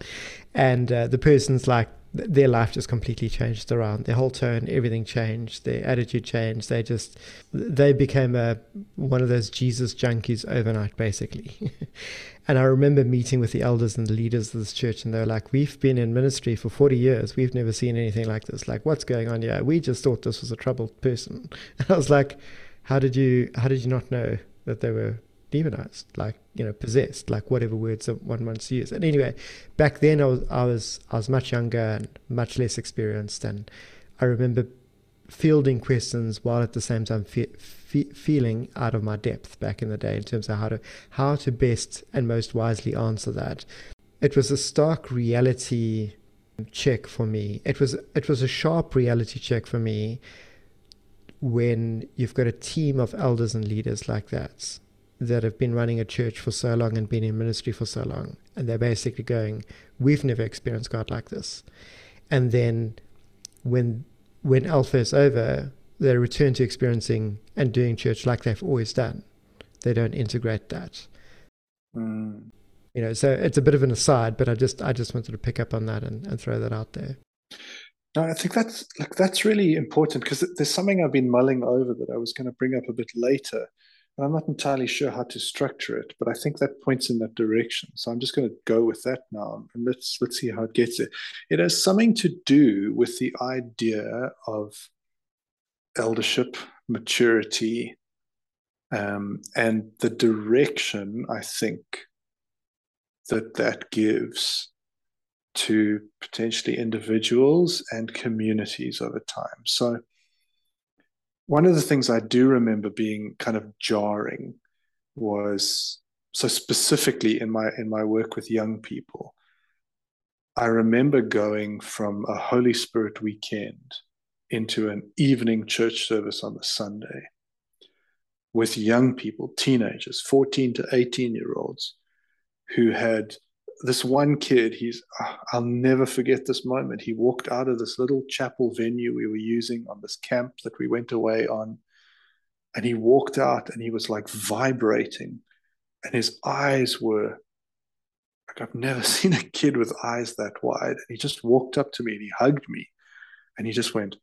And uh, the person's like, their life just completely changed around. Their whole tone, everything changed. Their attitude changed. They just, they became a one of those Jesus junkies overnight, basically. and I remember meeting with the elders and the leaders of this church, and they were like, "We've been in ministry for forty years. We've never seen anything like this. Like, what's going on here? We just thought this was a troubled person." And I was like, "How did you? How did you not know that they were demonized, like you know, possessed, like whatever words one wants to use. And anyway, back then I was I was I was much younger and much less experienced, and I remember fielding questions while at the same time fe- fe- feeling out of my depth back in the day in terms of how to how to best and most wisely answer that. It was a stark reality check for me. It was it was a sharp reality check for me when you've got a team of elders and leaders like that that have been running a church for so long and been in ministry for so long. And they're basically going, We've never experienced God like this. And then when when Alpha is over, they return to experiencing and doing church like they've always done. They don't integrate that. Mm. You know, so it's a bit of an aside, but I just I just wanted to pick up on that and, and throw that out there. No, I think that's like that's really important because there's something I've been mulling over that I was going to bring up a bit later, and I'm not entirely sure how to structure it, but I think that points in that direction. So I'm just going to go with that now, and let's let's see how it gets there. It has something to do with the idea of eldership, maturity, um, and the direction I think that that gives to potentially individuals and communities over time. So one of the things I do remember being kind of jarring was so specifically in my in my work with young people. I remember going from a Holy Spirit weekend into an evening church service on the Sunday with young people, teenagers, 14 to 18 year olds, who had this one kid, he's, I'll never forget this moment. He walked out of this little chapel venue we were using on this camp that we went away on. And he walked out and he was like vibrating. And his eyes were like, I've never seen a kid with eyes that wide. And he just walked up to me and he hugged me. And he just went,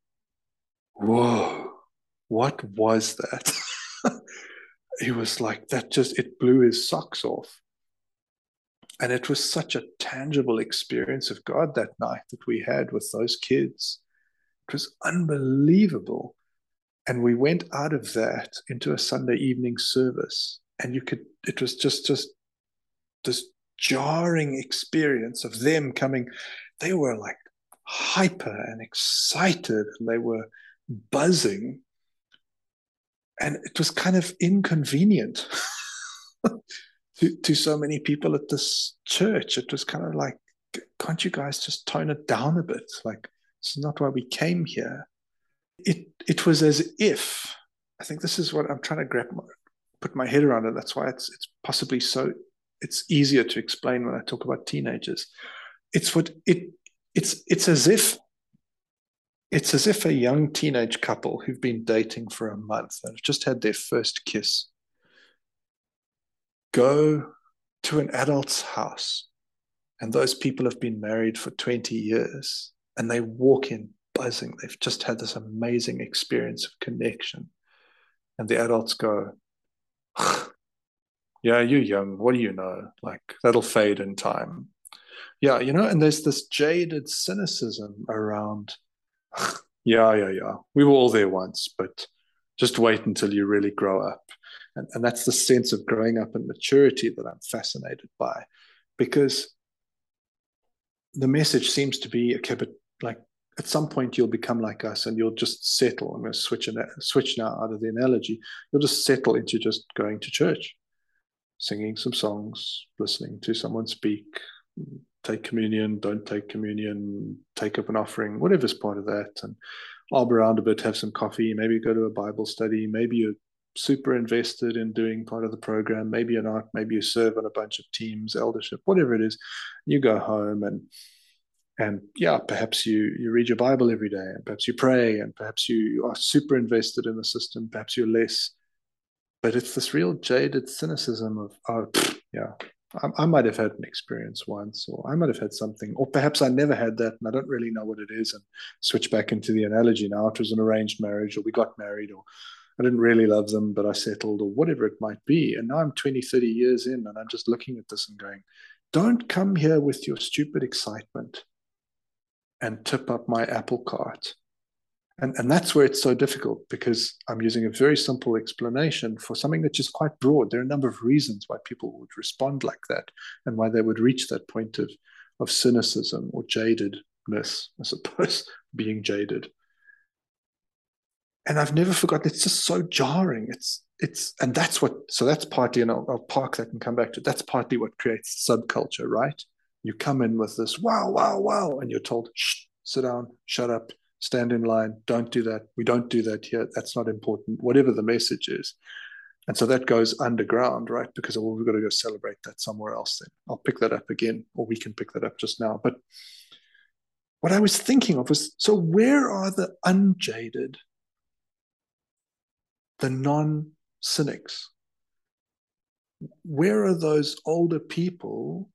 Whoa, what was that? he was like, that just, it blew his socks off and it was such a tangible experience of God that night that we had with those kids. It was unbelievable. And we went out of that into a Sunday evening service. And you could, it was just, just this jarring experience of them coming. They were like hyper and excited and they were buzzing. And it was kind of inconvenient. to, to so many people at this church. It was kind of like, can't you guys just tone it down a bit? Like, this is not why we came here. It it was as if I think this is what I'm trying to grab my, put my head around it. That's why it's it's possibly so it's easier to explain when I talk about teenagers. It's what it it's it's as if it's as if a young teenage couple who've been dating for a month and have just had their first kiss go to an adult's house and those people have been married for 20 years and they walk in buzzing. They've just had this amazing experience of connection. And the adults go, Yeah, you're young. What do you know? Like, that'll fade in time. Yeah, you know, and there's this jaded cynicism around, Yeah, yeah, yeah. We were all there once, but just wait until you really grow up. And, and that's the sense of growing up and maturity that I'm fascinated by because the message seems to be okay, but like at some point you'll become like us and you'll just settle. I'm going to switch, an, switch now out of the analogy. You'll just settle into just going to church, singing some songs, listening to someone speak, take communion, don't take communion, take up an offering, whatever's part of that. And arb around a bit, have some coffee, maybe go to a Bible study, maybe you're super invested in doing part of the program. Maybe you're not. Maybe you serve on a bunch of teams, eldership, whatever it is. You go home and and yeah, perhaps you you read your Bible every day, and perhaps you pray, and perhaps you are super invested in the system. Perhaps you're less, but it's this real jaded cynicism of oh yeah, I, I, might have had an experience once, or I might have had something, or perhaps I never had that, and I don't really know what it is. And switch back into the analogy now. It was an arranged marriage, or we got married, or I didn't really love them, but I settled, or whatever it might be. And now I'm 20, 30 years in, and I'm just looking at this and going, don't come here with your stupid excitement and tip up my apple cart. And, and that's where it's so difficult because I'm using a very simple explanation for something that's just quite broad. There are a number of reasons why people would respond like that and why they would reach that point of, of cynicism or jadedness, I suppose, being jaded. And I've never forgotten, it's just so jarring. It's it's and that's what so that's partly, and I'll, I'll park that and come back to that's partly what creates subculture, right? You come in with this wow, wow, wow, and you're told, Shh, sit down, shut up, stand in line, don't do that. We don't do that here. That's not important, whatever the message is. And so that goes underground, right? Because well, we've got to go celebrate that somewhere else then. I'll pick that up again, or we can pick that up just now. But what I was thinking of was so where are the unjaded, the non cynics? Where are those older people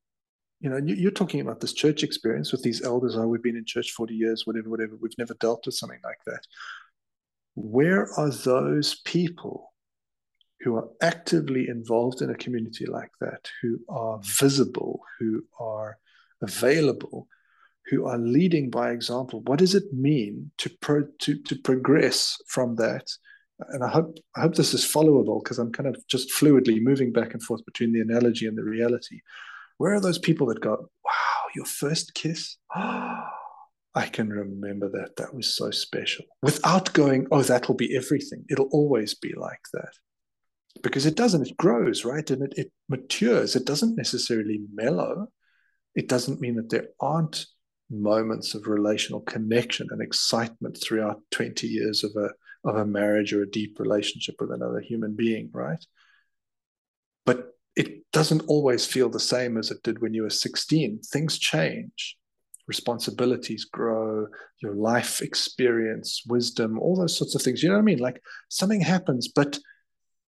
you know, you're talking about this church experience with these elders. Oh, we've been in church 40 years, whatever, whatever. We've never dealt with something like that. Where are those people who are actively involved in a community like that, who are visible, who are available, who are leading by example? What does it mean to pro, to, to progress from that? And I hope I hope this is followable because I'm kind of just fluidly moving back and forth between the analogy and the reality where are those people that go, wow, your first kiss? I can remember that. That was so special. Without going, oh, that'll be everything. It'll always be like that. Because it doesn't, it grows, right? And it, it matures. It doesn't necessarily mellow. It doesn't mean that there aren't moments of relational connection and excitement throughout 20 years of a of a marriage or a deep relationship with another human being, right? But it doesn't always feel the same as it did when you were 16. Things change, responsibilities grow, your life experience, wisdom, all those sorts of things. You know what I mean? Like something happens, but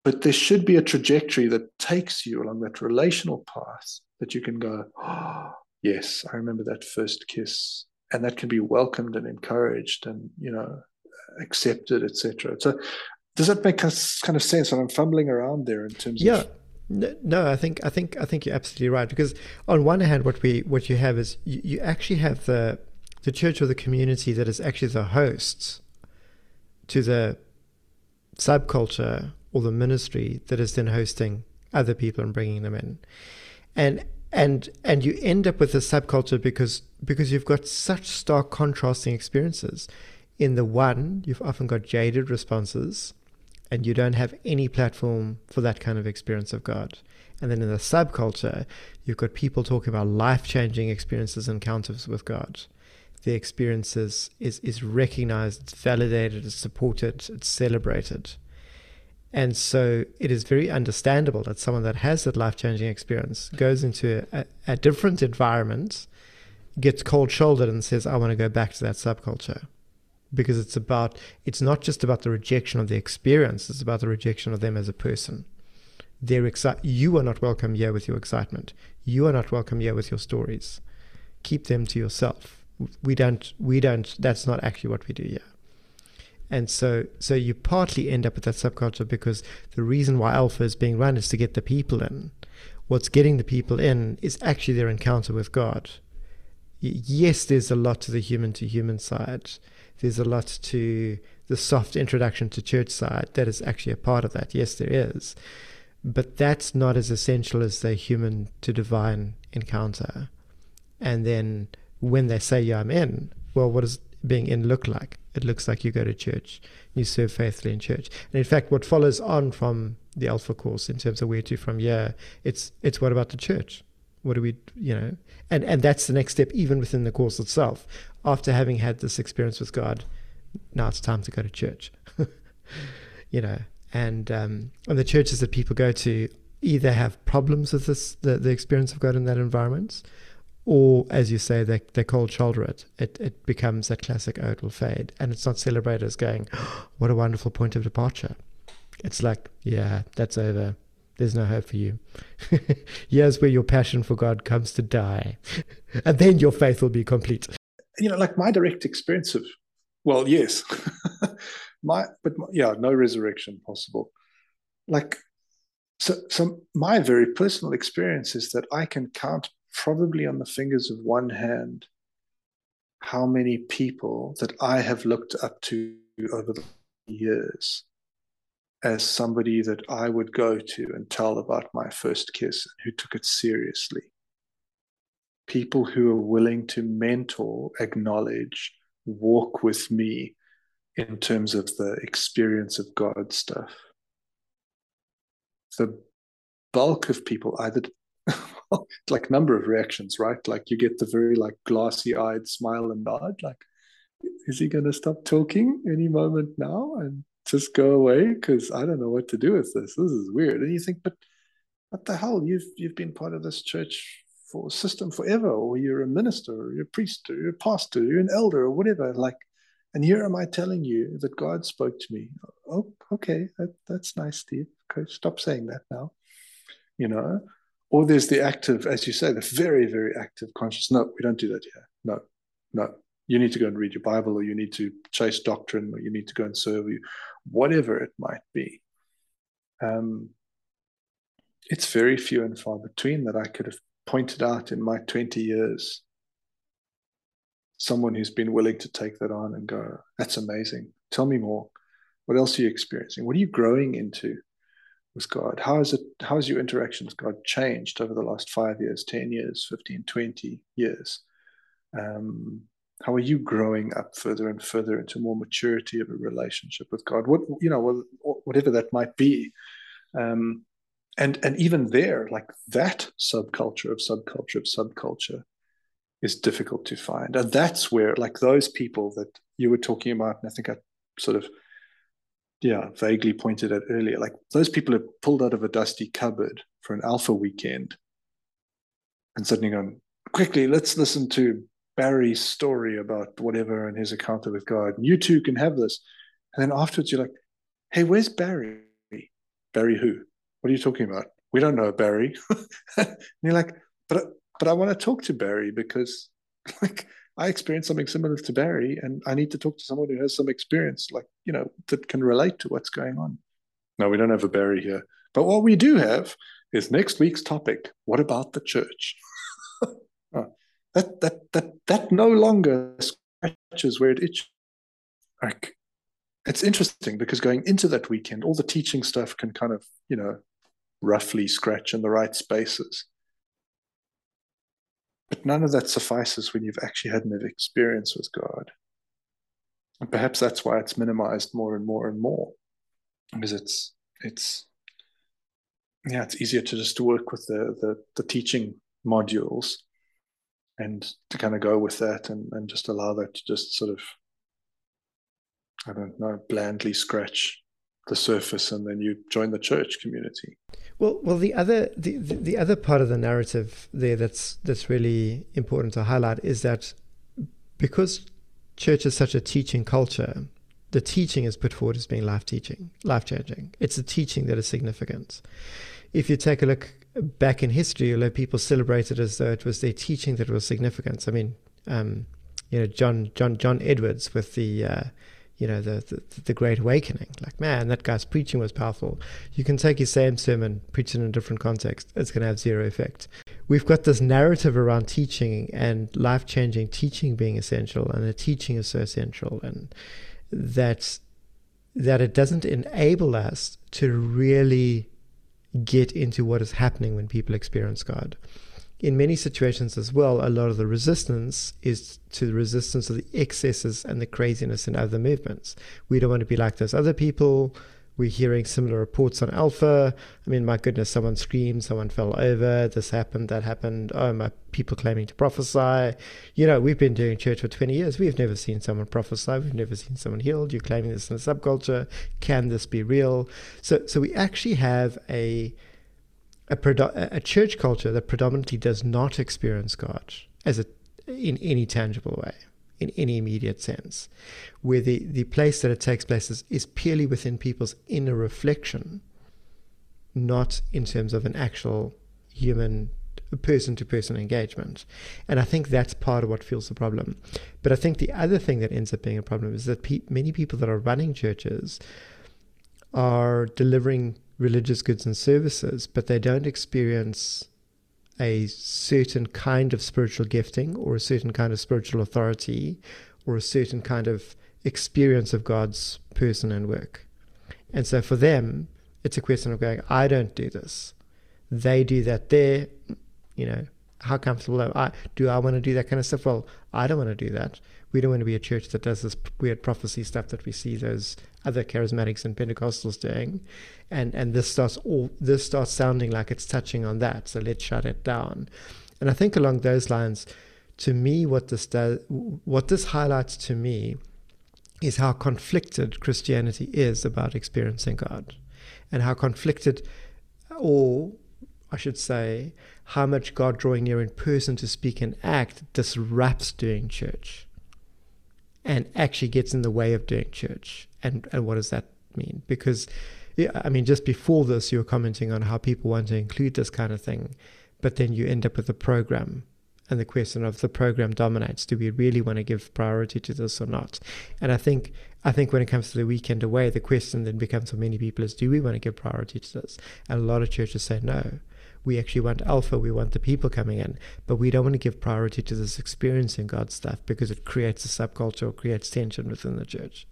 but there should be a trajectory that takes you along that relational path that you can go, oh, yes, I remember that first kiss, and that can be welcomed and encouraged, and you know, accepted, etc. So, does that make us kind of sense? And I'm fumbling around there in terms of. yeah. of no, I think I think I think you're absolutely right because on one hand, what we what you have is you, you actually have the the church or the community that is actually the hosts to the subculture or the ministry that is then hosting other people and bringing them in, and and and you end up with a subculture because because you've got such stark contrasting experiences. In the one, you've often got jaded responses and you don't have any platform for that kind of experience of God. And then in the subculture, you've got people talking about life changing experiences, encounters with God. The experiences is, is recognized, it's validated, it's supported, it's celebrated. And so it is very understandable that someone that has that life changing experience goes into a, a different environment, gets cold shouldered, and says, I want to go back to that subculture because it's about it's not just about the rejection of the experience it's about the rejection of them as a person. They're exci- you are not welcome here with your excitement. You are not welcome here with your stories. Keep them to yourself. We don't we don't that's not actually what we do here. And so so you partly end up with that subculture because the reason why alpha is being run is to get the people in. What's getting the people in is actually their encounter with god. Yes there's a lot to the human to human side there's a lot to the soft introduction to church side that is actually a part of that. Yes, there is. But that's not as essential as the human to divine encounter. And then when they say, Yeah, I'm in, well, what does being in look like? It looks like you go to church, you serve faithfully in church. And in fact, what follows on from the Alpha course in terms of where to from here, it's it's what about the church? What do we, you know, and and that's the next step, even within the course itself. After having had this experience with God, now it's time to go to church. you know, and um, and the churches that people go to either have problems with this the, the experience of God in that environment, or as you say, they, they cold shoulder it. it. It becomes that classic oh, it will fade. And it's not celebrated as going, oh, what a wonderful point of departure. It's like, yeah, that's over. There's no hope for you. Here's where your passion for God comes to die. and then your faith will be complete. You know, like my direct experience of, well, yes, my, but my, yeah, no resurrection possible. Like, so, so my very personal experience is that I can count probably on the fingers of one hand how many people that I have looked up to over the years as somebody that I would go to and tell about my first kiss and who took it seriously. People who are willing to mentor, acknowledge, walk with me in terms of the experience of God stuff. The bulk of people either like number of reactions, right? Like you get the very like glassy eyed smile and nod, like, is he going to stop talking any moment now and just go away? Because I don't know what to do with this. This is weird. And you think, but what the hell? You've you've been part of this church for system forever, or you're a minister, or you're a priest, or you're a pastor, or you're an elder, or whatever. Like, and here am I telling you that God spoke to me. Oh, okay, that, that's nice, Steve. Okay, stop saying that now. You know, or there's the active, as you say, the very, very active conscious. No, we don't do that here. No, no. You need to go and read your Bible, or you need to chase doctrine, or you need to go and serve you, whatever it might be. Um, it's very few and far between that I could have pointed out in my 20 years. Someone who's been willing to take that on and go, that's amazing. Tell me more. What else are you experiencing? What are you growing into? with God? How is it, how has your interaction with God changed over the last five years, 10 years, 15, 20 years? Um, how are you growing up further and further into more maturity of a relationship with God? What, you know, whatever that might be. Um, and, and even there, like that subculture of subculture of subculture is difficult to find. And that's where, like those people that you were talking about, and I think I sort of yeah, vaguely pointed at earlier. Like those people are pulled out of a dusty cupboard for an alpha weekend and suddenly going, quickly, let's listen to Barry's story about whatever and his encounter with God. And you too can have this. And then afterwards, you're like, hey, where's Barry? Barry who? What are you talking about? We don't know Barry. and you're like, but but I want to talk to Barry because like I experienced something similar to Barry, and I need to talk to someone who has some experience, like, you know, that can relate to what's going on. No, we don't have a Barry here. But what we do have is next week's topic. What about the church? that, that, that, that no longer scratches where it itches. Like, it's interesting because going into that weekend, all the teaching stuff can kind of, you know, roughly scratch in the right spaces. But none of that suffices when you've actually had an experience with God. And perhaps that's why it's minimized more and more and more. Because it's it's yeah, it's easier to just to work with the the, the teaching modules and to kind of go with that and, and just allow that to just sort of I don't know, blandly scratch the surface and then you join the church community. Well, well, the other the, the other part of the narrative there that's that's really important to highlight is that because church is such a teaching culture, the teaching is put forward as being life teaching, life changing. It's the teaching that is significant. If you take a look back in history, although people celebrated as though it was their teaching that was significant. I mean, um, you know, John John John Edwards with the uh, you know, the, the, the Great Awakening. Like, man, that guy's preaching was powerful. You can take his same sermon, preach it in a different context. It's going to have zero effect. We've got this narrative around teaching and life changing teaching being essential, and the teaching is so essential, and that that it doesn't enable us to really get into what is happening when people experience God in many situations as well, a lot of the resistance is to the resistance of the excesses and the craziness in other movements. We don't want to be like those other people. We're hearing similar reports on Alpha. I mean, my goodness, someone screamed, someone fell over, this happened, that happened. Oh, my people claiming to prophesy. You know, we've been doing church for 20 years. We've never seen someone prophesy. We've never seen someone healed. You're claiming this in a subculture. Can this be real? So, so we actually have a a, a church culture that predominantly does not experience God as a in any tangible way, in any immediate sense, where the, the place that it takes place is, is purely within people's inner reflection, not in terms of an actual human person to person engagement. And I think that's part of what fuels the problem. But I think the other thing that ends up being a problem is that pe- many people that are running churches are delivering religious goods and services, but they don't experience a certain kind of spiritual gifting or a certain kind of spiritual authority or a certain kind of experience of God's person and work. And so for them, it's a question of going, I don't do this. They do that there. You know, how comfortable am I? Do I want to do that kind of stuff? Well, I don't want to do that. We don't want to be a church that does this weird prophecy stuff that we see those other charismatics and Pentecostals doing, and and this starts all this starts sounding like it's touching on that. So let's shut it down. And I think along those lines, to me, what this does, what this highlights to me, is how conflicted Christianity is about experiencing God, and how conflicted, or I should say, how much God drawing near in person to speak and act disrupts doing church and actually gets in the way of doing church. And, and what does that mean? Because, I mean, just before this, you were commenting on how people want to include this kind of thing, but then you end up with a program. And the question of the program dominates. Do we really want to give priority to this or not? And I think I think when it comes to the weekend away, the question then becomes for many people is do we want to give priority to this? And a lot of churches say no we actually want alpha, we want the people coming in, but we don't want to give priority to this experiencing God stuff because it creates a subculture or creates tension within the church.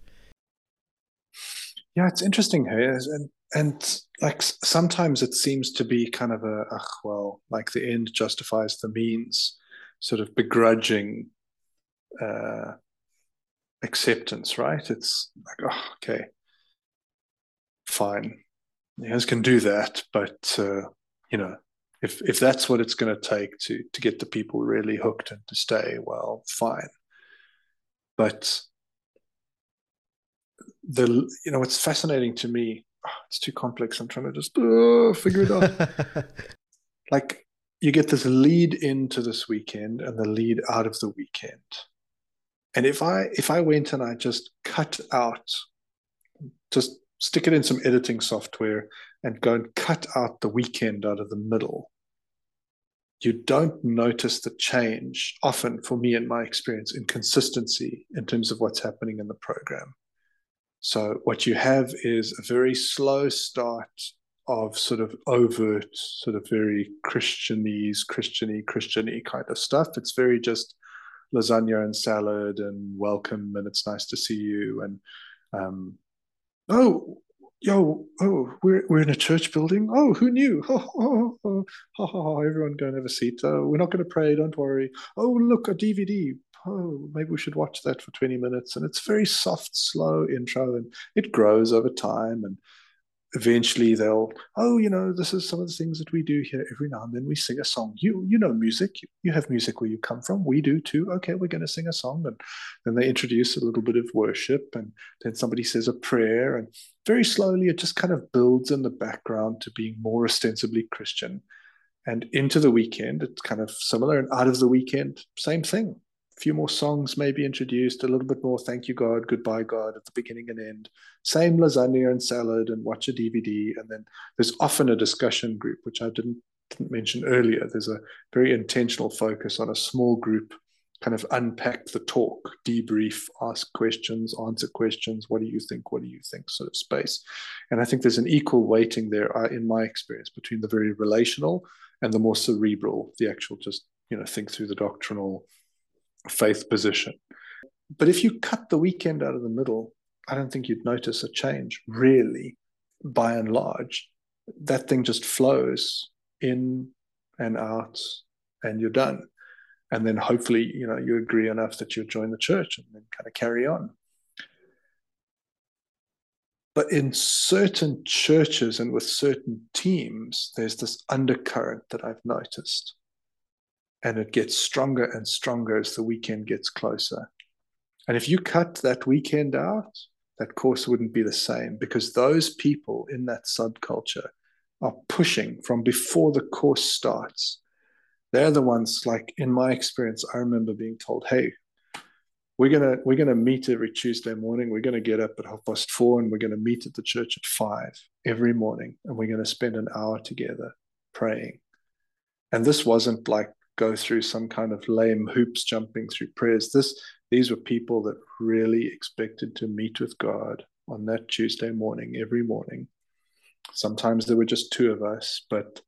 Yeah, it's interesting, hey, and and like sometimes it seems to be kind of a well, like the end justifies the means, sort of begrudging uh, acceptance, right? It's like, oh, okay, fine, you guys can do that, but uh, you know, if if that's what it's going to take to to get the people really hooked and to stay, well, fine. But the you know, it's fascinating to me. Oh, it's too complex. I'm trying to just uh, figure it out. like you get this lead into this weekend and the lead out of the weekend. And if I if I went and I just cut out, just stick it in some editing software and go and cut out the weekend out of the middle, you don't notice the change often for me in my experience in consistency in terms of what's happening in the program. So what you have is a very slow start of sort of overt, sort of very Christianese, Christiany, Christiany kind of stuff. It's very just lasagna and salad and welcome and it's nice to see you and um, oh yo, oh, we're we're in a church building. Oh, who knew? Oh, oh, oh, everyone go and have a seat. Oh, we're not going to pray. Don't worry. Oh, look, a DVD. Oh, maybe we should watch that for 20 minutes. And it's very soft, slow intro, and it grows over time. And eventually they'll oh you know this is some of the things that we do here every now and then. We sing a song. You you know music. You, have music where you come from. We do too. Okay we're going to sing a song. And then they introduce a little bit of worship and then somebody says a prayer and very slowly it just kind of builds in the background to being more ostensibly christian. And into the weekend it's kind of similar and out of the weekend same thing few more songs maybe introduced, a little bit more thank you God, goodbye God at the beginning and end. Same lasagna and salad and watch a DVD. And then there's often a discussion group, which I didn't, didn't mention earlier. There's a very intentional focus on a small group, kind of unpack the talk, debrief, ask questions, answer questions. What do you think? What do you think? Sort of space. And I think there's an equal weighting there, uh, in my experience, between the very relational and the more cerebral, the actual just, you know, think through the doctrinal faith position. But if you cut the weekend out of the middle, I don't think you'd notice a change, really, by and large. That thing just flows in and out, and you're done. And then hopefully, you know, you agree enough that you'll join the church and then kind of carry on. But in certain churches and with certain teams, there's this undercurrent that I've noticed and it gets stronger and stronger as the weekend gets closer. And if you cut that weekend out, that course wouldn't be the same because those people in that subculture are pushing from before the course starts. They're the ones like in my experience i remember being told hey we're gonna we're gonna meet every tuesday morning. We're gonna get up at half past four and we're gonna meet at the church at five every morning and we're gonna spend an hour together praying. And this wasn't like go through some kind of lame hoops jumping through prayers. This these were people that really expected to meet with god on that tuesday morning every morning. Sometimes there were just two of us but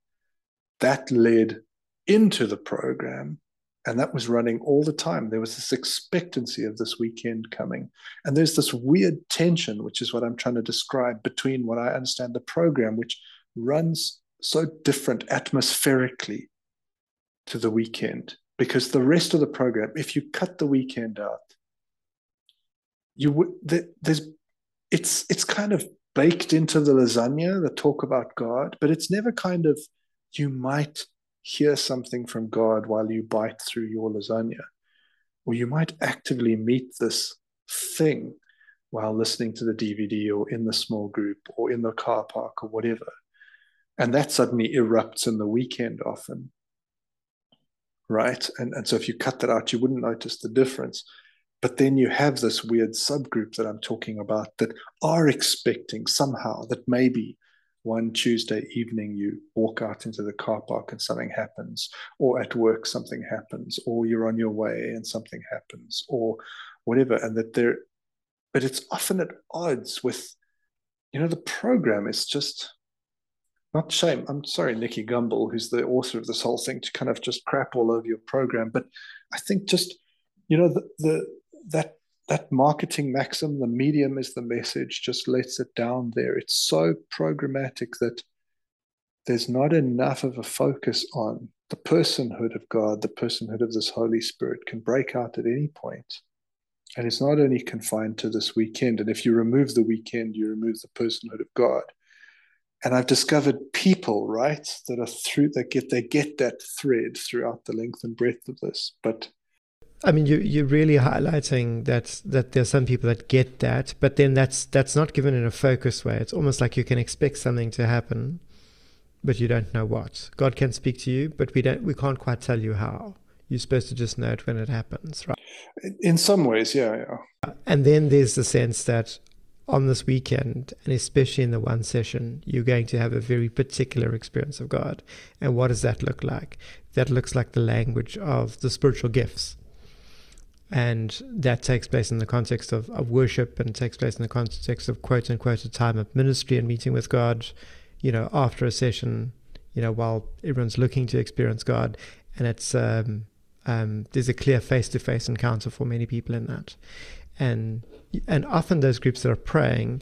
that led into the program and that was running all the time. There was this expectancy of this weekend coming and there's this weird tension which is what i'm trying to describe between what i understand the program which runs so different atmospherically to the weekend because the rest of the program if you cut the weekend out you would there's it's it's kind of baked into the lasagna the talk about god but it's never kind of you might hear something from God while you bite through your lasagna. Or you might actively meet this thing while listening to the DVD or in the small group or in the car park or whatever. And that suddenly erupts in the weekend often. Right. And, and so if you cut that out, you wouldn't notice the difference. But then you have this weird subgroup that I'm talking about that are expecting somehow that maybe one Tuesday evening you walk out into the car park and something happens, or at work something happens, or you're on your way and something happens, or whatever, and that there, but it's often at odds with, you know, the program is just not shame. I'm sorry, Nicky Gumbel, who's the author of this whole thing, to kind of just crap all over your program, but I think just, you know, the, the that that marketing maxim, the medium is the message, just lets it down there. It's so programmatic that there's not enough of a focus on the personhood of God, the personhood of this Holy Spirit can break out at any point. And it's not only confined to this weekend. And if you remove the weekend, you remove the personhood of God. And I've discovered people, right, that are through that get they get that thread throughout the length and breadth of this. But I mean, you you're really highlighting that that there's some people that get that, but then that's that's not given in a focused way. It's almost like you can expect something to happen, but you don't know what. God can speak to you, but we don't we can't quite tell you how. You're supposed to just know it when it happens, right? In some ways, yeah, yeah. And then there's the sense that on this weekend, and especially in the one session, you're going to have a very particular experience of God. And what does that look like? That looks like the language of the spiritual gifts and that takes place in the context of, of worship and takes place in the context of quote unquote a time of ministry and meeting with God, you know, after a session, you know, while everyone's looking to experience God. And it's um, um, there's a clear face to face encounter for many people in that. And and often those groups that are praying,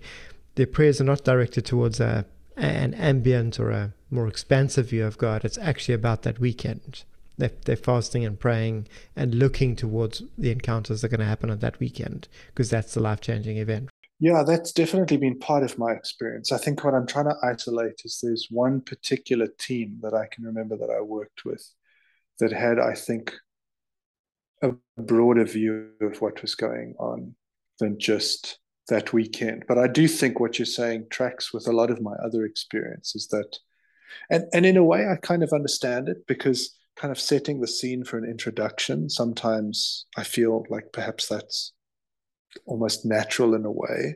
their prayers are not directed towards a an ambient or a more expansive view of God. It's actually about that weekend they're, they're fasting and praying and looking towards the encounters that are going to happen on that weekend because that's the life changing event. Yeah, that's definitely been part of my experience. I think what I'm trying to isolate is there's one particular team that I can remember that I worked with that had, I think, a broader view of what was going on than just that weekend. But I do think what you're saying tracks with a lot of my other experiences that and and in a way I kind of understand it because kind of setting the scene for an introduction, sometimes I feel like perhaps that's almost natural in a way.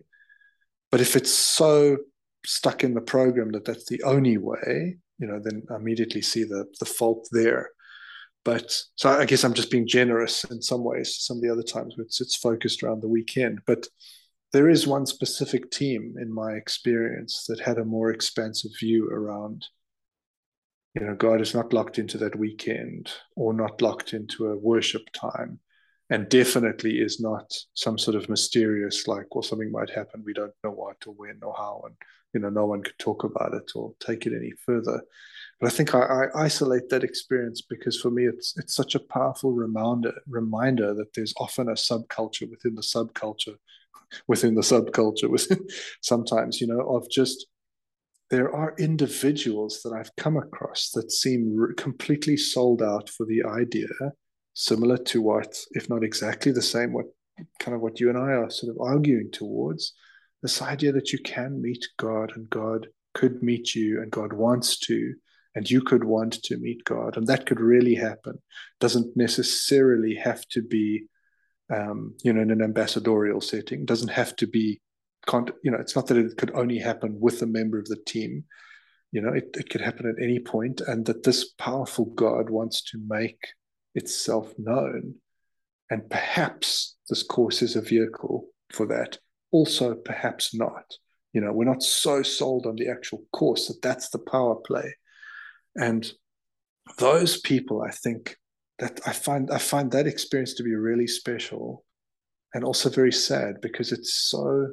But if it's so stuck in the program that that's the only way, you know, then I immediately see the the fault there. But so I guess I'm just being generous in some ways. Some of the other times it's it's focused around the weekend, but there is one specific team in my experience that had a more expansive view around you know, God is not locked into that weekend or not locked into a worship time, and definitely is not some sort of mysterious, like, well, something might happen, we don't know what or when or how, and you know, no one could talk about it or take it any further. But I think I, I isolate that experience because for me, it's it's such a powerful reminder reminder that there's often a subculture within the subculture, within the subculture, within sometimes, you know, of just there are individuals that I've come across that seem completely sold out for the idea, similar to what, if not exactly the same, what kind of what you and I are sort of arguing towards this idea that you can meet God and God could meet you and God wants to, and you could want to meet God, and that could really happen. Doesn't necessarily have to be, um, you know, in an ambassadorial setting. Doesn't have to be, you know, it's not that it could only happen with a member of the team. You know, it, it could happen at any point, and that this powerful God wants to make itself known. And perhaps this course is a vehicle for that. Also, perhaps not. You know, we're not so sold on the actual course that that's the power play. And those people, I think that I find I find that experience to be really special and also very sad because it's so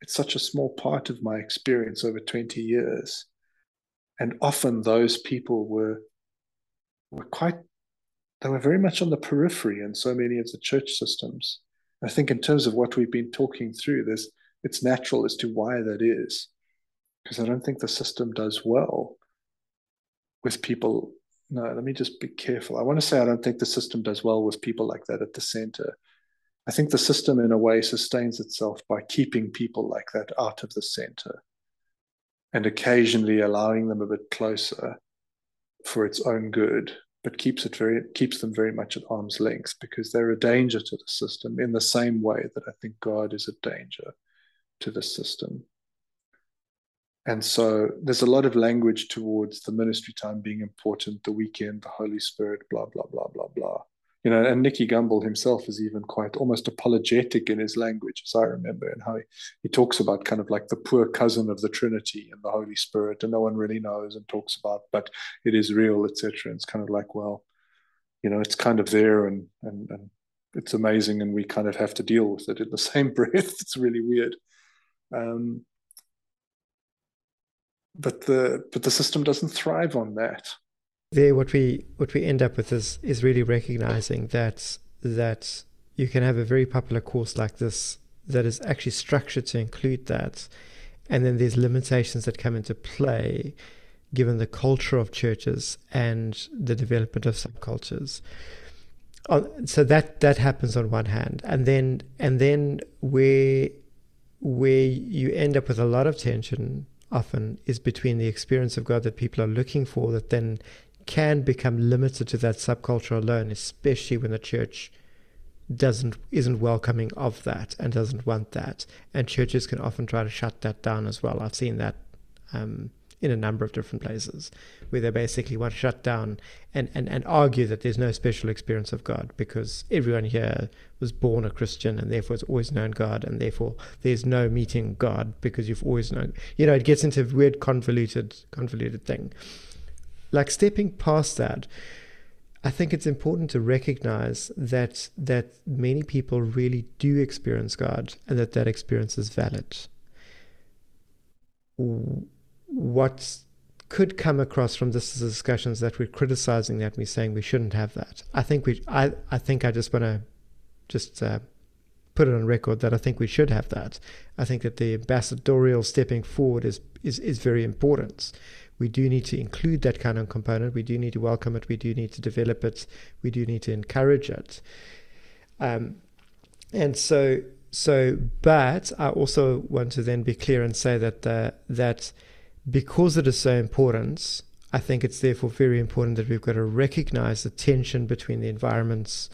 it's such a small part of my experience over 20 years. And often those people were were quite they were very much on the periphery in so many of the church systems. I think in terms of what we've been talking through, there's it's natural as to why that is. Because I don't think the system does well with people. No, let me just be careful. I want to say I don't think the system does well with people like that at the center. I think the system, in a way, sustains itself by keeping people like that out of the center and occasionally allowing them a bit closer for its own good but keeps it very keeps them very much at arm's length because they're a danger to the system in the same way that I think God is a danger to the system. And so there's a lot of language towards the ministry time being important, the weekend, the Holy Spirit, blah, blah, blah, blah, blah. You know, and Nicky Gumbel himself is even quite almost apologetic in his language, as I remember, and how he, he talks about kind of like the poor cousin of the Trinity and the Holy Spirit, and no one really knows and talks about, but it is real, etc. And it's kind of like, well, you know, it's kind of there and and and it's amazing, and we kind of have to deal with it in the same breath. It's really weird. Um, but the but the system doesn't thrive on that. There, what we what we end up with is is really recognizing that that you can have a very popular course like this that is actually structured to include that, and then there's limitations that come into play given the culture of churches and the development of subcultures. So that that happens on one hand, and then and then where where you end up with a lot of tension often is between the experience of God that people are looking for that then can become limited to that subculture alone, especially when the church doesn't isn't welcoming of that and doesn't want that. And churches can often try to shut that down as well. I've seen that um, in a number of different places where they basically want to shut down and, and, and argue that there's no special experience of God because everyone here was born a Christian and therefore has always known God and therefore there's no meeting God because you've always known you know, it gets into a weird convoluted convoluted thing. Like stepping past that, I think it's important to recognize that that many people really do experience God and that that experience is valid what could come across from this discussions that we're criticizing that we're saying we shouldn't have that. I think we, I, I think I just want to just uh, put it on record that I think we should have that. I think that the ambassadorial stepping forward is, is, is very important. We do need to include that kind of component. We do need to welcome it. We do need to develop it. We do need to encourage it. Um, and so, so, but I also want to then be clear and say that that because it is so important, I think it's therefore very important that we've got to recognize the tension between the environments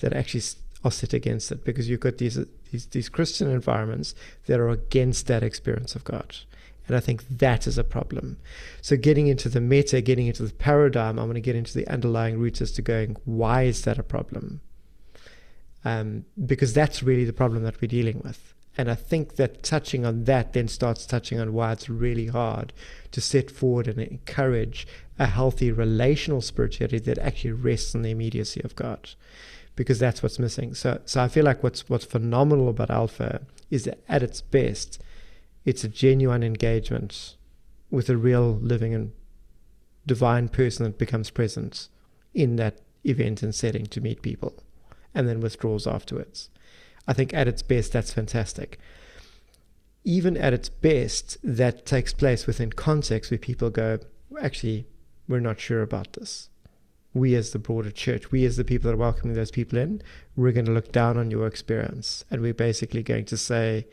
that actually are set against it. Because you've got these, these, these Christian environments that are against that experience of God. And I think that is a problem. So, getting into the meta, getting into the paradigm, I'm going to get into the underlying roots as to going, why is that a problem? Um, because that's really the problem that we're dealing with. And I think that touching on that then starts touching on why it's really hard to set forward and encourage a healthy relational spirituality that actually rests on the immediacy of God. Because that's what's missing. So so I feel like what's what's phenomenal about Alpha is that at its best, it's a genuine engagement with a real living and divine person that becomes present in that event and setting to meet people and then withdraws afterwards. I think at its best, that's fantastic. Even at its best, that takes place within context where people go, actually, we're not sure about this. We, as the broader church, we, as the people that are welcoming those people in, we're going to look down on your experience. And we're basically going to say,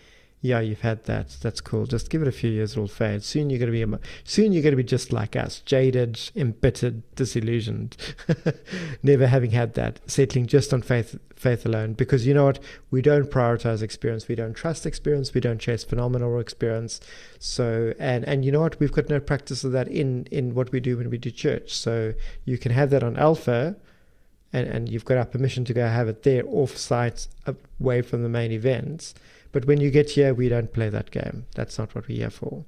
yeah, you've had that. That's cool. Just give it a few years, it'll fade. Soon you're going to be soon you're to be just like us, jaded, embittered, disillusioned, never having had that, settling just on faith faith alone. Because you know what, we don't prioritize experience, we don't trust experience, we don't chase phenomenal experience. So and and you know what, we've got no practice of that in in what we do when we do church. So you can have that on Alpha. And, and you've got our permission to go have it there off site away from the main events but when you get here, we don't play that game. That's not what we're here for.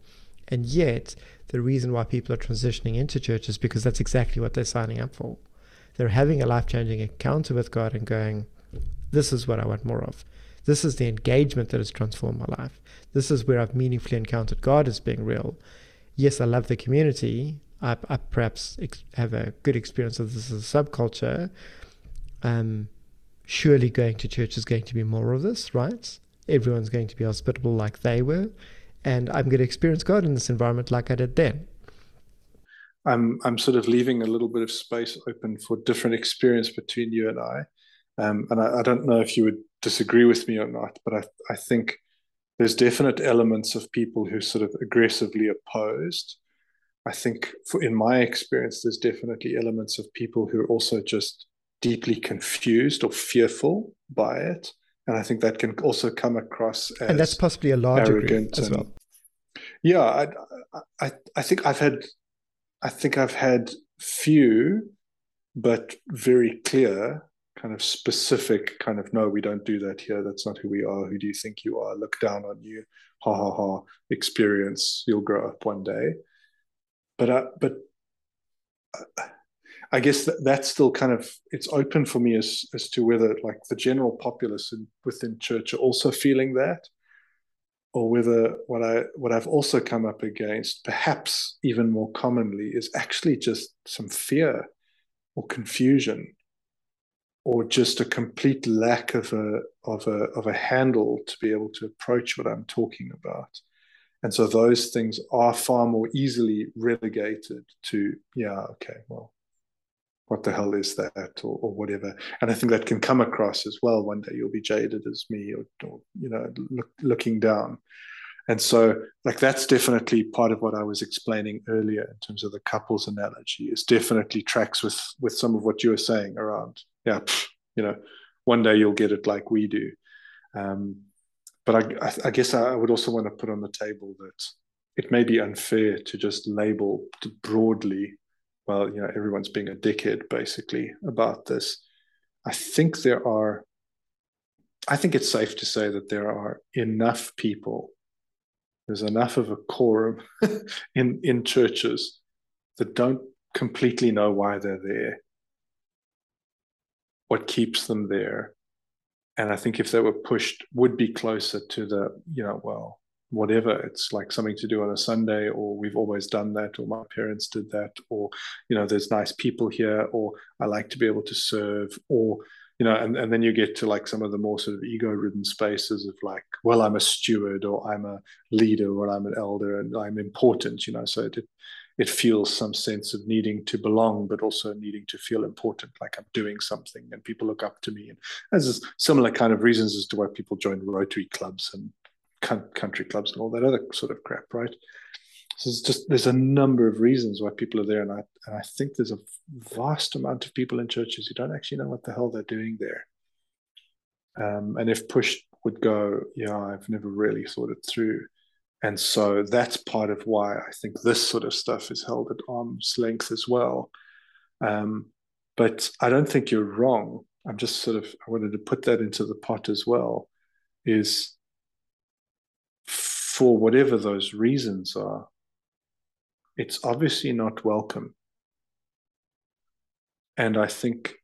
And yet, the reason why people are transitioning into church is because that's exactly what they're signing up for. They're having a life changing encounter with God and going, This is what I want more of. This is the engagement that has transformed my life. This is where I've meaningfully encountered God as being real. Yes, I love the community. I, I perhaps ex- have a good experience of this as a subculture. Um, surely going to church is going to be more of this, right? Everyone's going to be hospitable like they were, and I'm going to experience God in this environment like I did then. I'm I'm sort of leaving a little bit of space open for different experience between you and I, um, and I, I, don't know if you would disagree with me or not, but I I think there's definite elements of people who sort of aggressively opposed. I think, for in my experience, there's definitely elements of people who are also just deeply confused or fearful by it and I think that can also come across as and that's possibly a large group as well. Yeah, I, I, I think I've had, I think I've had few, but very clear, kind of specific, kind of no, we don't do that here. That's not who we are. Who do you think you are? Look down on you. Ha ha ha. Experience. You'll grow up one day. But uh, but. Uh, I guess that, that's still kind of it's open for me as as to whether like the general populace in, within church are also feeling that, or whether what I what I've also come up against, perhaps even more commonly, is actually just some fear or confusion, or just a complete lack of a of a of a handle to be able to approach what I'm talking about. And so those things are far more easily relegated to, yeah, okay, well, what the hell is that or, or, whatever. And i think that can come across as well. One day you'll be jaded as me or, or you know look, looking down. And so like that's definitely part of what i was explaining earlier in terms of the couples analogy is definitely tracks with with some of what you were saying around yeah you know one day you'll get it like we do. Um, but I, I, I guess I would also want to put on the table that it may be unfair to just label broadly well, you know, everyone's being a dickhead basically about this. I think there are, I think it's safe to say that there are enough people, there's enough of a quorum in, in churches that don't completely know why they're there, what keeps them there. And I think if they were pushed, would be closer to the, you know, well, whatever. It's like something to do on a sunday or we've always done that or my parents did that or you know there's nice people here or i like to be able to serve or you know and, and then you get to like some of the more sort of ego ridden spaces of like well i'm a steward or i'm a leader or i'm an elder and i'm important you know so it it feels some sense of needing to belong but also needing to feel important like i'm doing something and people look up to me and there's similar kind of reasons as to why people join rotary clubs and country clubs and all that other sort of crap, right? So it's just there's a number of reasons why people are there, and I and I think there's a vast amount of people in churches who don't actually know what the hell they're doing there. Um, and if push would go, yeah, I've never really thought it through, and so that's part of why I think this sort of stuff is held at arm's length as well. Um, but I don't think you're wrong. I'm just sort of I wanted to put that into the pot as well. Is for whatever those reasons are, it's obviously not welcome. And I think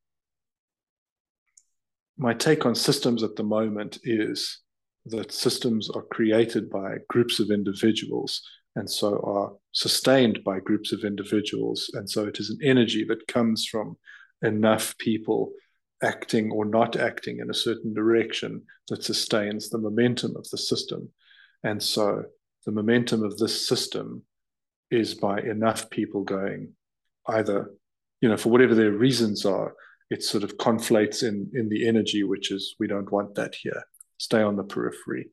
my take on systems at the moment is that systems are created by groups of individuals and so are sustained by groups of individuals. And so it is an energy that comes from enough people acting or not acting in a certain direction that sustains the momentum of the system. And so the momentum of this system is by enough people going either, you know, for whatever their reasons are, it sort of conflates in in the energy, which is we don't want that here. Stay on the periphery.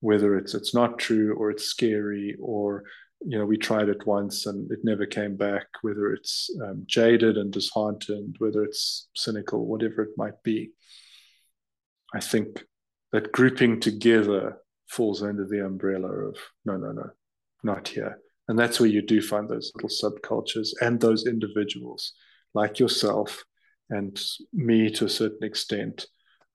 whether it's it's not true or it's scary or you know we tried it once and it never came back whether it's um, jaded and disheartened whether it's cynical whatever it might be i think that grouping together falls under the umbrella of no no no not here and that's where you do find those little subcultures and those individuals like yourself and me to a certain extent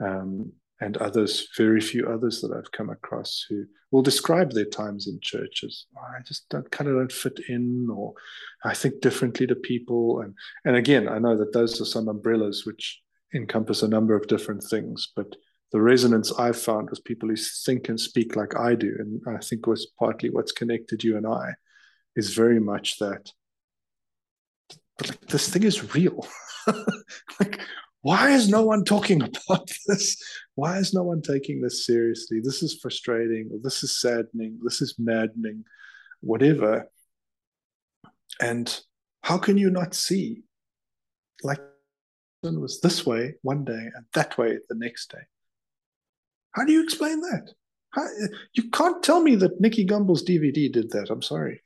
um, and others, very few others that I've come across who will describe their times in churches. Oh, I just don't kind of don't fit in, or I think differently to people. And and again, I know that those are some umbrellas which encompass a number of different things, but the resonance I've found with people who think and speak like I do, and I think was partly what's connected you and I, is very much that. This thing is real. like why is no one talking about this? Why is no one taking this seriously? This is frustrating, or this is saddening, this is maddening, whatever. And how can you not see? Like it was this way one day and that way the next day. How do you explain that? How, you can't tell me that Nicky Gumbel's DVD did that. I'm sorry.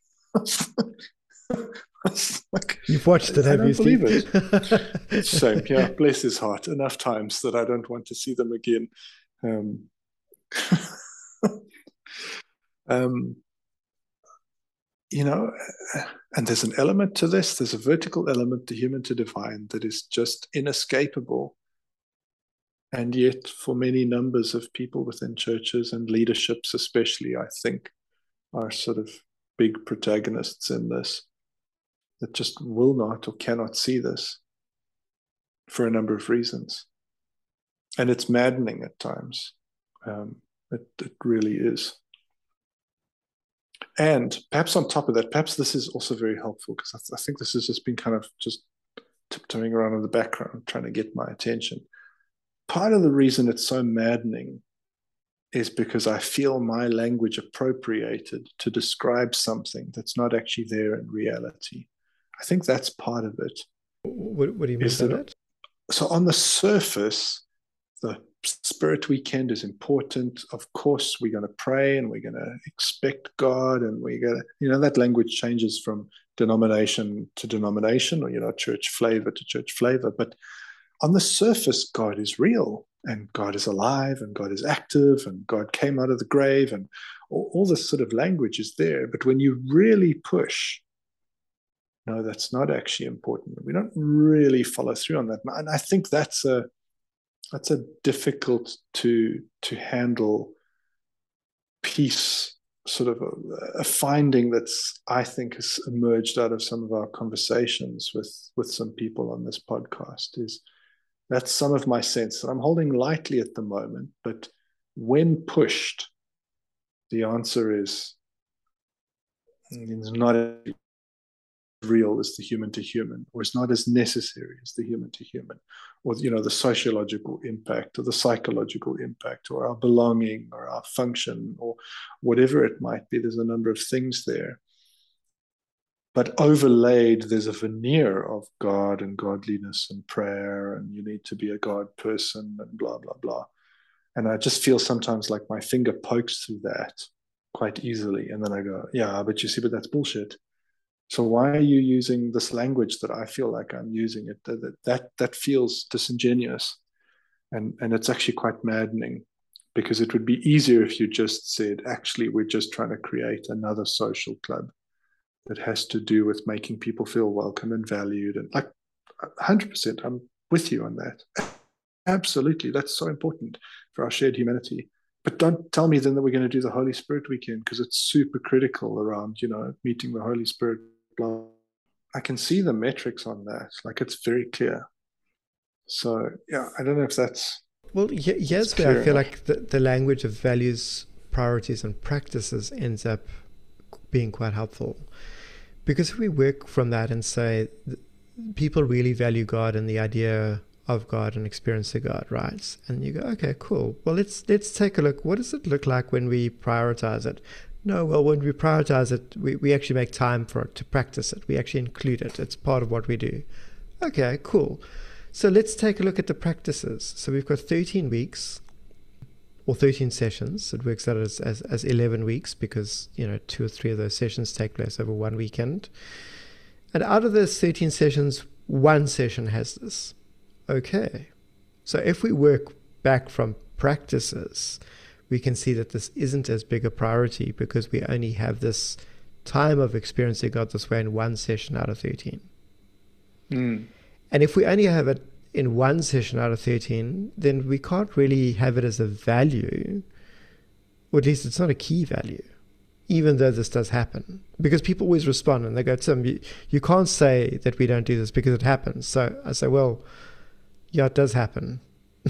like, You've watched it, have you? Believe it. Shame. Yeah, bless his heart. Enough times that I don't want to see them again. Um, um, you know, and there's an element to this. There's a vertical element to human to divine that is just inescapable. And yet, for many numbers of people within churches and leaderships, especially, I think, are sort of big protagonists in this that just will not or cannot see this for a number of reasons. And it's maddening at times. Um, it, it really is. And perhaps on top of that, perhaps this is also very helpful because I, th- I, think this has just been kind of just tiptoeing around in the background, trying to get my attention. Part of the reason it's so maddening is because I feel my language appropriated to describe something that's not actually there in reality. I think that's part of it. What, what do you mean by that? So on the surface, the Spirit Weekend is important. Of course, we're going to pray and we're going to expect God, and we're going to, you know, that language changes from denomination to denomination, or you know, church flavor to church flavor. But on the surface, God is real, and God is alive, and God is active, and God came out of the grave, and all, all this sort of language is there. But when you really push no, that's not actually important. We don't really follow through on that, and I think that's a that's a difficult to to handle piece sort of a, a, finding that's I think has emerged out of some of our conversations with with some people on this podcast is that's some of my sense that I'm holding lightly at the moment, but when pushed, the answer is it's not as real as the human to human, or it's not as necessary as the human to human, or you know the sociological impact, or the psychological impact, or our belonging, or our function, or whatever it might be. There's a number of things there. But overlaid, there's a veneer of God and godliness and prayer, and you need to be a God person and blah, blah, blah. And I just feel sometimes like my finger pokes through that quite easily. And then I go, yeah, but you see, but that's bullshit so why are you using this language that I feel like I'm using it? That that that feels disingenuous, and and it's actually quite maddening, because it would be easier if you just said, actually, we're just trying to create another social club that has to do with making people feel welcome and valued, and like, hundred percent, I'm with you on that. Absolutely, that's so important for our shared humanity but don't tell me then that we're going to do the Holy Spirit weekend because it's super critical around, you know, meeting the Holy Spirit blah. I can see the metrics on that. Like it's very clear. So yeah, I don't know if that's well. yes, where I feel enough. like the, the language of values, priorities, and practices ends up being quite helpful, because if we work from that and say people really value God and the idea of God and experiencing God, right? And you go, okay, cool. Well, let's let's take a look. What does it look like when we prioritize it? No, well, when we prioritize it, we, we actually make time for it to practice it. We actually include it. It's part of what we do. Okay, cool. So let's take a look at the practices. So we've got 13 weeks or 13 sessions. It works out as, as, as 11 weeks because, you know, two or three of those sessions take place over one weekend. And out of those 13 sessions, one session has this. Okay. So if we work back from practices, we can see that this isn't as big a priority because we only have this time of experiencing God this way in one session out of 13. Mm. And if we only have it in one session out of 13, then we can't really have it as a value, or at least it's not a key value, even though this does happen. Because people always respond and they go, Tim, you, you can't say that we don't do this because it happens. So I say, well, yeah, it does happen,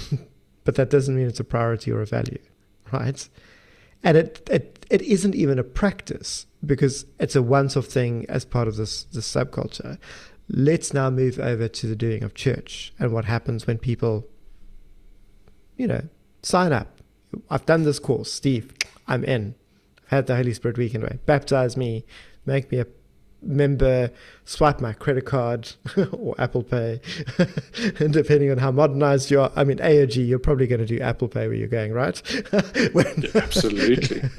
but that doesn't mean it's a priority or a value, right? And it, it, it isn't even a practice because it's a once off thing as part of this, this subculture. Let's now move over to the doing of church and what happens when people, you know, sign up. I've done this course, Steve, I'm in. I've had the Holy Spirit weekend way. Baptize me, make me a member, swipe my credit card or Apple Pay. and depending on how modernized you are, I mean, AOG, you're probably going to do Apple Pay where you're going, right? when, Absolutely.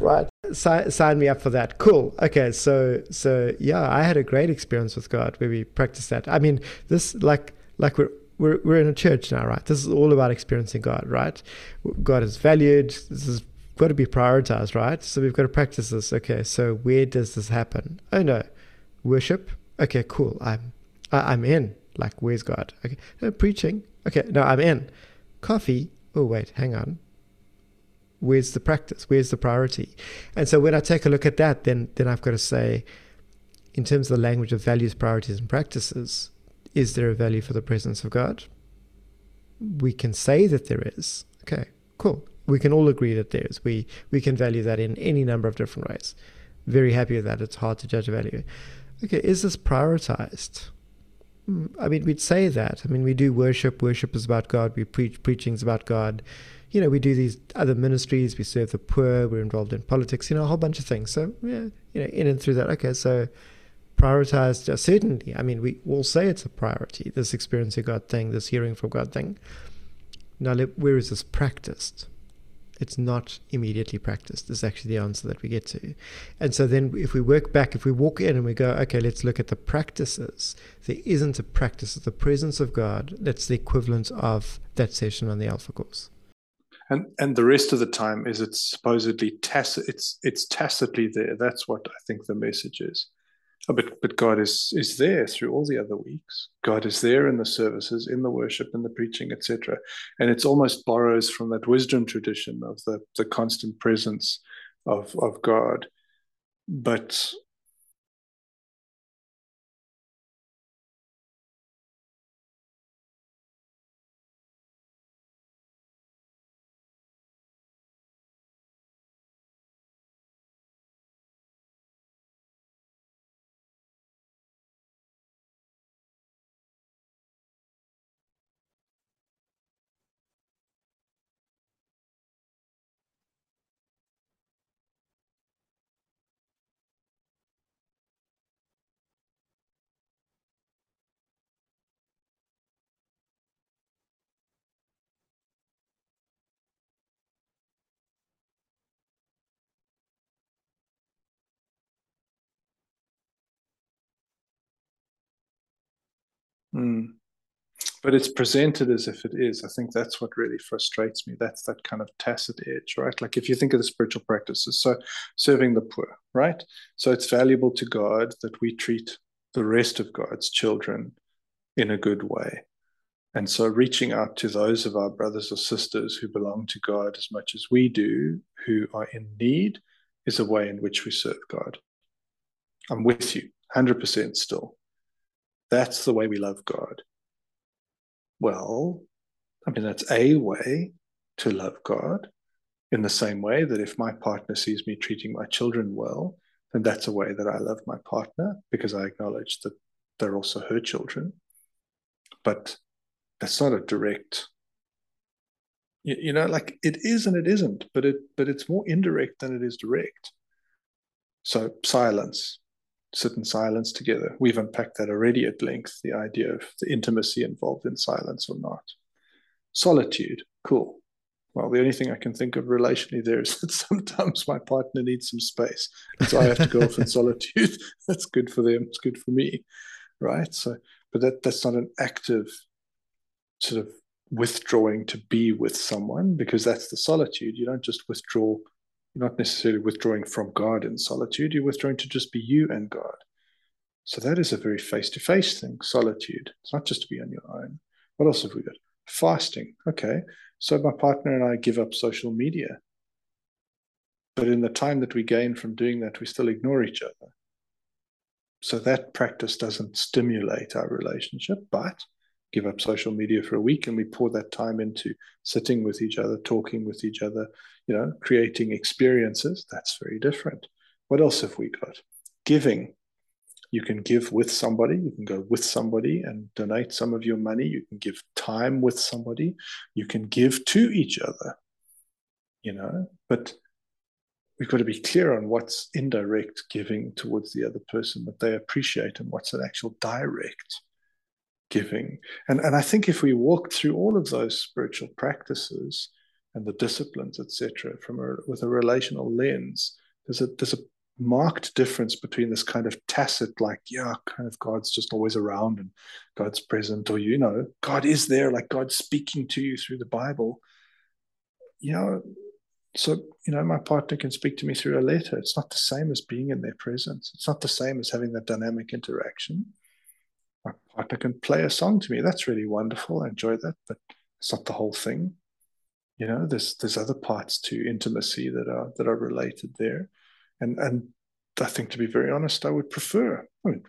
right. Si- sign me up for that. Cool. Okay. So, so yeah, I had a great experience with God where we practiced that. I mean, this, like, like we're, we're, we're in a church now, right? This is all about experiencing God, right? God is valued. This is got to be prioritized, right? So we've got to practice this. Okay, so where does this happen? Oh no, worship. Okay, cool. I'm I, I'm in. Like, where's God? Okay, no, preaching. Okay, no, I'm in. Coffee. Oh wait, hang on. Where's the practice? Where's the priority? And so when I take a look at that, then then I've got to say, in terms of the language of values, priorities, and practices, is there a value for the presence of God? We can say that there is. Okay, cool we can all agree that there's. We we can value that in any number of different ways. Very happy with that. It's hard to judge value. Okay, is this prioritized? Hmm, I mean, we'd say that. I mean, we do worship. Worship is about God. We preach. Preaching is about God. You know, we do these other ministries. We serve the poor. We're involved in politics. You know, a whole bunch of things. So yeah, you know, in and through that. Okay, so prioritized. Uh, certainly, I mean, we will say it's a priority. This experiencing God thing, this hearing from God thing. Now, where is this practiced? It's not immediately practiced is actually the answer that we get to. And so then if we work back if we walk in and we go okay let's look at the practices there isn't a practice of the presence of god that's the equivalent of that session on the alpha course. And and the rest of the time is it's supposedly tacit it's it's tacitly there. That's what i think the message is Oh, but but God is is there through all the other weeks. God is there in the services, in the worship, in the preaching, etc. And it's almost borrows from that wisdom tradition of the the constant presence of of God. But Mm. But it's presented as if it is. I think that's what really frustrates me. That's that kind of tacit edge, right? Like if you think of the spiritual practices, so serving the poor, right? So it's valuable to God that we treat the rest of God's children in a good way. And so reaching out to those of our brothers or sisters who belong to God as much as we do, who are in need, is a way in which we serve God. I'm with you 100% still. That's the way we love God. Well, I mean, that's a way to love God in the same way that if my partner sees me treating my children well, then that's a way that I love my partner because I acknowledge that they're also her children. But that's not a direct you, know like it is and it isn't but it but it's more indirect than it is direct so silence sit in silence together. We've unpacked that already at length the idea of the intimacy involved in silence or not. Solitude, cool. Well, the only thing I can think of relationally there is that sometimes my partner needs some space. And so I have to go off in solitude. That's good for them. It's good for me. Right. So, but that, that's not an active sort of withdrawing to be with someone because that's the solitude. You don't just withdraw, you're not necessarily withdrawing from God in solitude. You're withdrawing to just be you and God. So that is a very face to face thing, solitude. It's not just to be on your own. What else have we got? Fasting. Okay. So my partner and I give up social media. But in the time that we gain from doing that, we still ignore each other. So that practice doesn't stimulate our relationship, but give up social media for a week and we pour that time into sitting with each other, talking with each other, you know, creating experiences. That's very different. What else have we got? Giving. You can give with somebody. You can go with somebody and donate some of your money. You can give time with somebody. You can give to each other, you know, but we've got to be clear on what's indirect giving towards the other person that they appreciate and what's an actual direct giving. And, and I think if we walk through all of those spiritual practices and the disciplines, etc., from a, with a relational lens, there's a there's a marked difference between this kind of tacit, like, yeah, kind of God's just always around and God's present, or, you know, God is there, like God's speaking to you through the Bible. You know, so, you know, my partner can speak to me through a letter. It's not the same as being in their presence. It's not the same as having that dynamic interaction. My partner can play a song to me. That's really wonderful. I enjoy that, but it's not the whole thing. You know, there's there's other parts to intimacy that are that are related there and and I think to be very honest, I would prefer. I mean,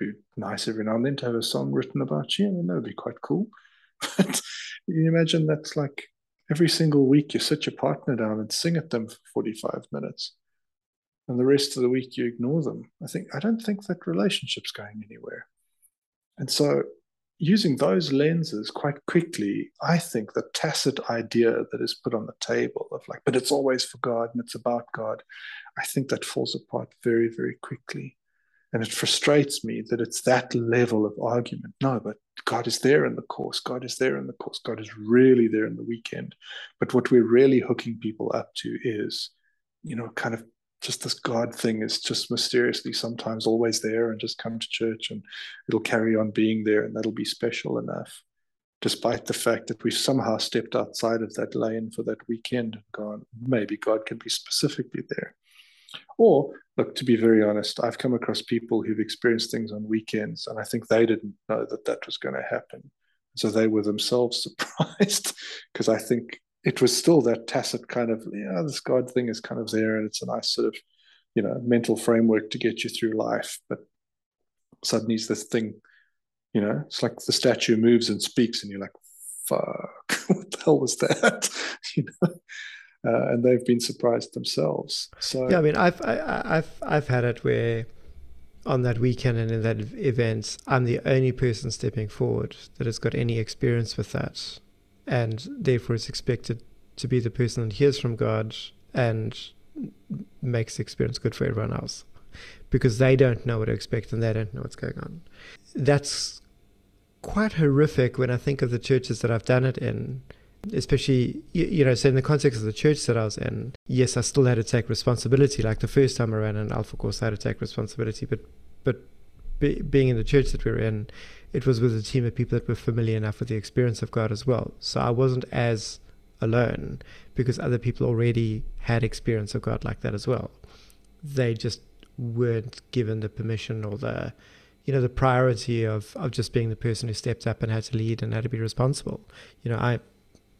it'd be nice every now and then to have a song written about you. I mean, that would be quite cool. But can you imagine that's like every single week you sit your partner down and sing at them for 45 minutes. And the rest of the week you ignore them. I think I don't think that relationship's going anywhere. And so using those lenses quite quickly, I think the tacit idea that is put on the table of like, but it's always for God and it's about God, I think that falls apart very, very quickly. And it frustrates me that it's that level of argument. No, but God is there in the course. God is there in the course. God is really there in the weekend. But what we're really hooking people up to is, you know, kind of just this God thing is just mysteriously sometimes always there and just come to church and it'll carry on being there and that'll be special enough, despite the fact that we've somehow stepped outside of that lane for that weekend and gone, maybe God can be specifically there. Or, look, to be very honest, I've come across people who've experienced things on weekends, and I think they didn't know that that was going to happen. So they were themselves surprised because I think it was still that tacit kind of, yeah, this God thing is kind of there, and it's a nice sort of, you know, mental framework to get you through life. But suddenly it's this thing, you know, it's like the statue moves and speaks, and you're like, fuck, what the hell was that? you know? uh, and they've been surprised themselves. So yeah, I mean, I've I, have i have I've had it where on that weekend and in that event, I'm the only person stepping forward that has got any experience with that, and therefore is expected to be the person that hears from God and makes the experience good for everyone else. Because they don't know what to expect and they don't know what's going on. That's quite horrific when I think of the churches that I've done it in especially you know so in the context of the church that i was in yes i still had to take responsibility. Like the first time i ran an alpha course i had to take responsibility. But but be, being in the church that we were in it was with a team of people that were familiar enough with the experience of god as well. So i wasn't as alone because other people already had experience of god like that as well. They just weren't given the permission or the you know the priority of of just being the person who stepped up and had to lead and had to be responsible. You know i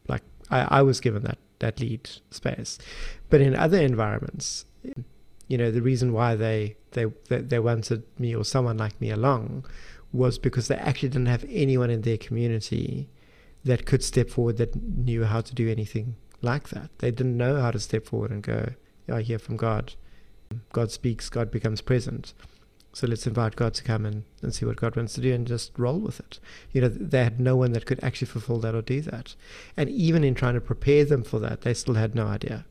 like I, I was given that that lead space, but in other environments, you know, the reason why they they they, they wanted me or someone like me along was because they actually didn't have anyone in their community that could step forward that knew how to do anything like that. They didn't know how to step forward and go, I hear from God. God speaks, God becomes present. So let's invite God to come and, and see what God wants to do and just roll with it. You know, they had no one that could actually fulfill that or do that. And even in trying to prepare them for that, they still had no idea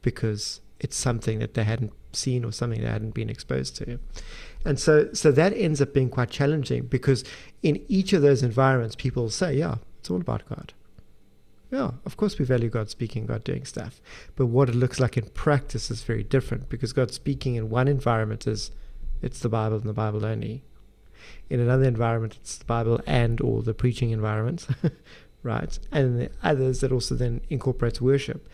because it's something that they hadn't seen or something they hadn't been exposed to. And so, so that ends up being quite challenging because in each of those environments, people say, yeah, it's all about God. yeah, of course we value God speaking, God doing stuff. But what it looks like in practice is very different because God speaking in one environment is it's the Bible and the Bible only. In another environment, it's the Bible and or the preaching environment, right? And the others that also then incorporates worship.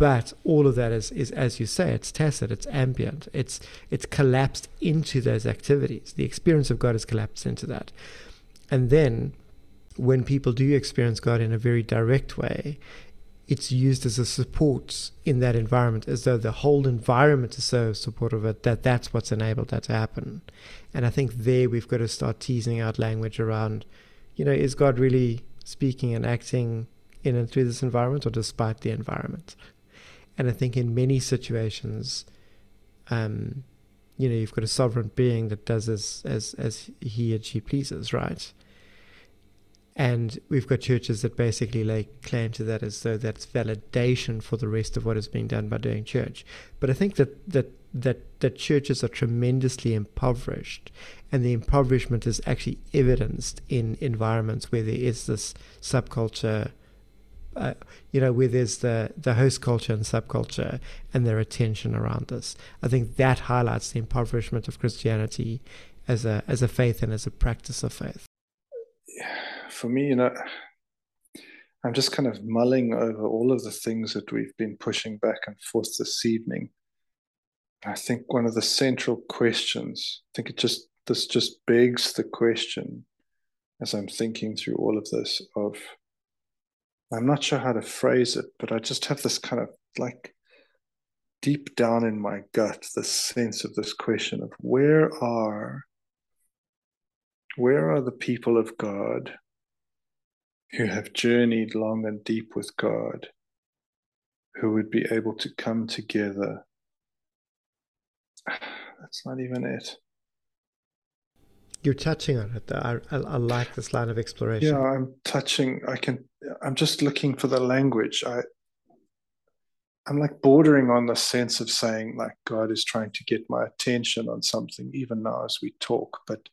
But all of that is, is as you say, it's tacit, it's ambient, it's it's collapsed into those activities. The experience of God is collapsed into that. And then when people do experience God in a very direct way, it's used as a support in that environment, as though the whole environment is so supportive of it that that's what's enabled that to happen. And I think there we've got to start teasing out language around, you know, is God really speaking and acting in and through this environment or despite the environment? And I think in many situations, um, you know, you've got a sovereign being that does as as as he or she pleases, right? And we've got churches that basically lay claim to that as though that's validation for the rest of what is being done by doing church. But I think that that that that churches are tremendously impoverished, and the impoverishment is actually evidenced in environments where there is this subculture. Uh, you know, where there's the, the host culture and subculture and their attention around this. I think that highlights the impoverishment of Christianity as a as a faith and as a practice of faith. For me, you know, I'm just kind of mulling over all of the things that we've been pushing back and forth this evening. I think one of the central questions, I think it just this just begs the question as I'm thinking through all of this of I'm not sure how to phrase it, but I just have this kind of like deep down in my gut, the sense of this question of where are where are the people of God who have journeyed long and deep with God, who would be able to come together. That's not even it. You're touching on it. I, I, I, like this line of exploration. Yeah, I'm touching. I can. I'm just looking for the language. I. I'm like bordering on the sense of saying like God is trying to get my attention on something even now as we talk. But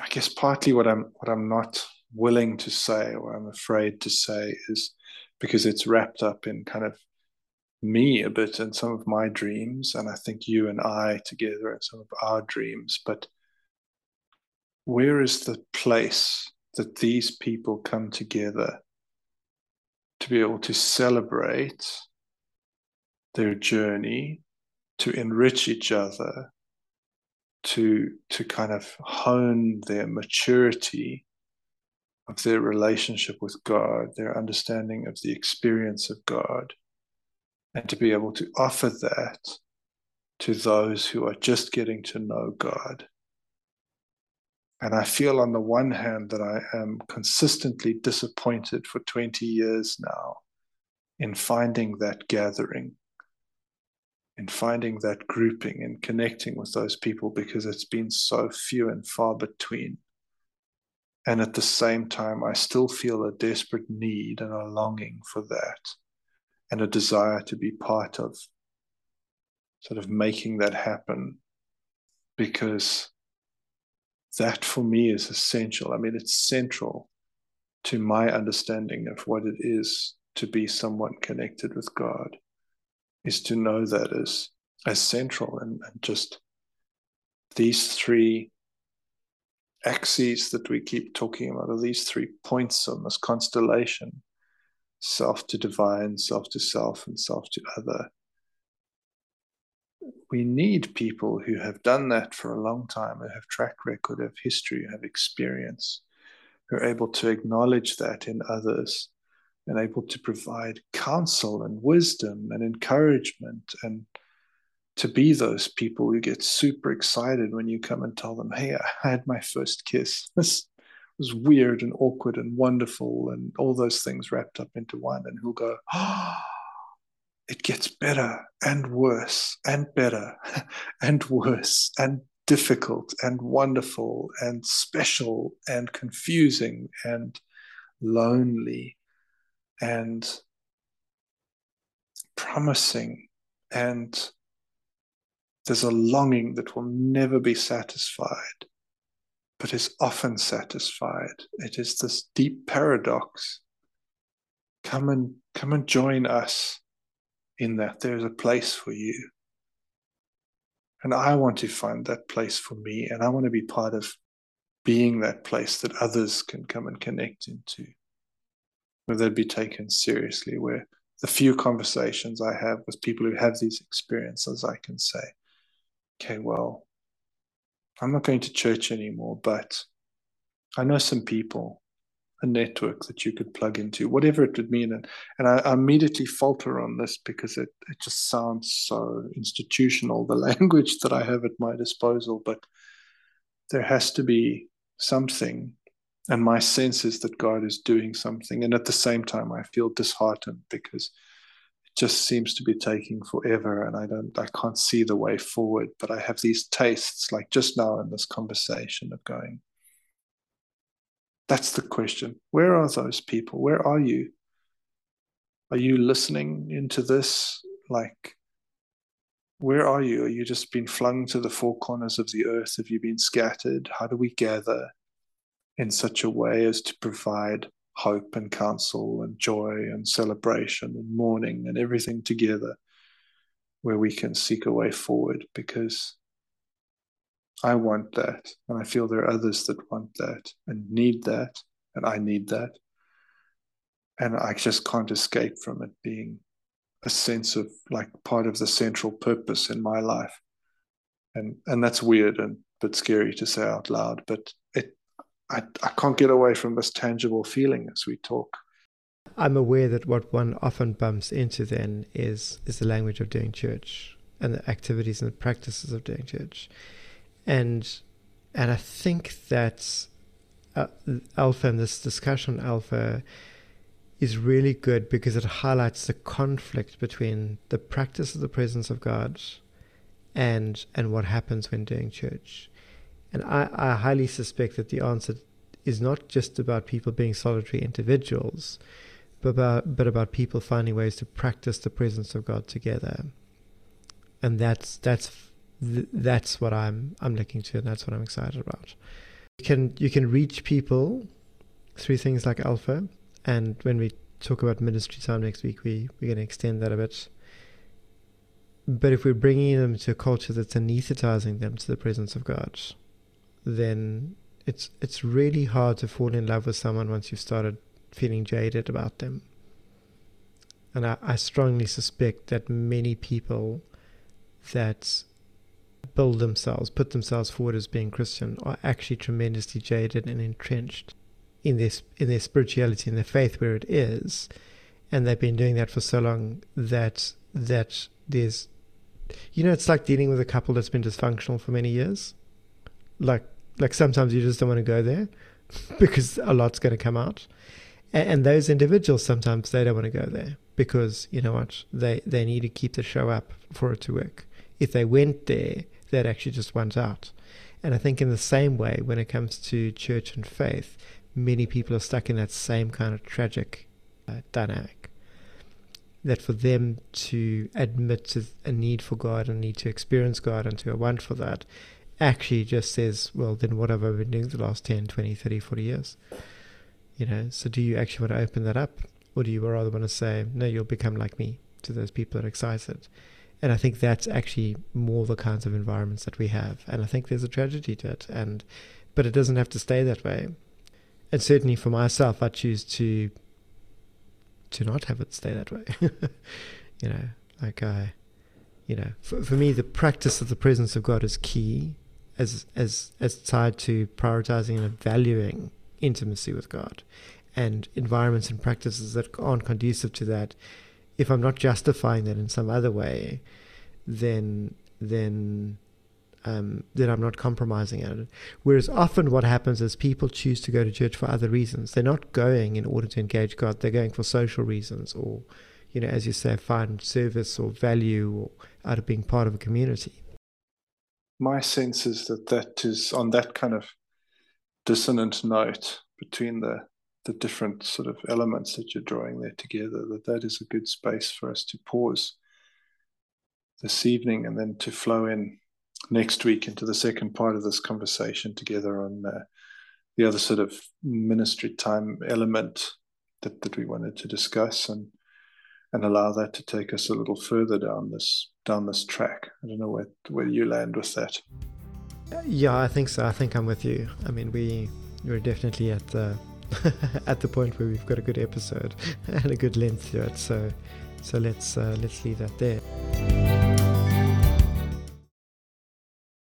I guess partly what I'm what I'm not willing to say or I'm afraid to say is because it's wrapped up in kind of me a bit and some of my dreams, and I think you and I together and some of our dreams. But where is the place that these people come together to be able to celebrate their journey, to enrich each other, to to kind of hone their maturity of their relationship with God, their understanding of the experience of God, and to be able to offer that to those who are just getting to know God. And I feel, on the one hand, that I am consistently disappointed for 20 years now in finding that gathering, in finding that grouping, and connecting with those people because it's been so few and far between. And at the same time, I still feel a desperate need and a longing for that and a desire to be part of sort of making that happen because that for me is essential. I mean, it's central to my understanding of what it is to be someone connected with God, is to know that as, as central and, and just these three axes that we keep talking about are these three points on this constellation self to divine, self to self, and self to other. We need people who have done that for a long time, who have track record, of history, have experience, who are able to acknowledge that in others and able to provide counsel and wisdom and encouragement and to be those people who get super excited when you come and tell them, Hey, I had my first kiss. This was weird and awkward and wonderful, and all those things wrapped up into one. And who'll go, Oh, it gets better and worse and better and worse and difficult and wonderful and special and confusing and lonely and promising. And there's a longing that will never be satisfied, but is often satisfied. It is this deep paradox. Come and come and join us in that. There's a place for you. And I want to find that place for me. And I want to be part of being that place that others can come and connect into, where they'd be taken seriously, where the few conversations I have with people who have these experiences, I can say, okay, well, I'm not going to church anymore, but I know some people, a network that you could plug into, whatever it would mean. And, and I, I immediately falter on this because it, it just sounds so institutional, the language that I have at my disposal. But there has to be something. And my sense is that God is doing something. And at the same time, I feel disheartened because it just seems to be taking forever and i don't i can't see the way forward but i have these tastes like just now in this conversation of going that's the question. Where are those people? Where are you? Are you listening into this? Like where are you? Are you just been flung to the four corners of the earth? Have you been scattered? How do we gather in such a way as to provide hope and counsel and joy and celebration and mourning and everything together where we can seek a way forward? Because I want that. And I feel there are others that want that and need that. And I need that. And I just can't escape from it being a sense of like part of the central purpose in my life. And and that's weird and but scary to say out loud, but it I, I can't get away from this tangible feeling as we talk. I'm aware that what one often bumps into then is is the language of doing church and the activities and the practices of doing church, and and I think that uh, Alpha and this discussion Alpha is really good because it highlights the conflict between the practice of the presence of God and and what happens when doing church. And I, I highly suspect that the answer is not just about people being solitary individuals, but about, but about people finding ways to practice the presence of God together. And that's that's that's what I'm I'm looking to, and that's what I'm excited about. You can you can reach people through things like Alpha, and when we talk about ministry time next week, we we're going to extend that a bit. But if we're bringing them to a culture that's anesthetizing them to the presence of God, then it's it's really hard to fall in love with someone once you've started feeling jaded about them. And I, I strongly suspect that many people that build themselves, put themselves forward as being Christian, are actually tremendously jaded and entrenched in their in their spirituality and their faith where it is, and they've been doing that for so long that that there's, you know, it's like dealing with a couple that's been dysfunctional for many years, like like sometimes you just don't want to go there because a lot's going to come out, and, and those individuals sometimes they don't want to go there because you know what they they need to keep the show up for it to work. If they went there, they'd actually just want out. And I think in the same way, when it comes to church and faith, many people are stuck in that same kind of tragic uh, dynamic. That for them to admit to a need for God and need to experience God and to a want for that actually just says, well, then what have I been doing the last 10, 20, 30, 40 years? You know, so do you actually want to open that up? Or do you rather want to say, no, you'll become like me to those people that are excited? And I think that's actually more the kinds of environments that we have. And I think there's a tragedy to it. And but it doesn't have to stay that way and certainly for myself, I choose to to not have it stay that way. you know, like I, you know, for, for me, the practice of the presence of God is key, as as as tied to prioritizing and valuing intimacy with God, and environments and practices that aren't conducive to that. If I'm not justifying that in some other way, then then um, that I'm not compromising at it. Whereas often what happens is people choose to go to church for other reasons. They're not going in order to engage God. They're going for social reasons or, you know, as you say, find service or value or out of being part of a community. My sense is that that is on that kind of dissonant note between the the different sort of elements that you're drawing there together that that is a good space for us to pause this evening and then to flow in next week into the second part of this conversation together on uh, the other sort of ministry time element that that we wanted to discuss and and allow that to take us a little further down this down this track. I don't know where where you land with that. Yeah, I think so. I think I'm with you. I mean, we we're definitely at the at the point where we've got a good episode and a good length to it. So so let's uh, let's leave that there.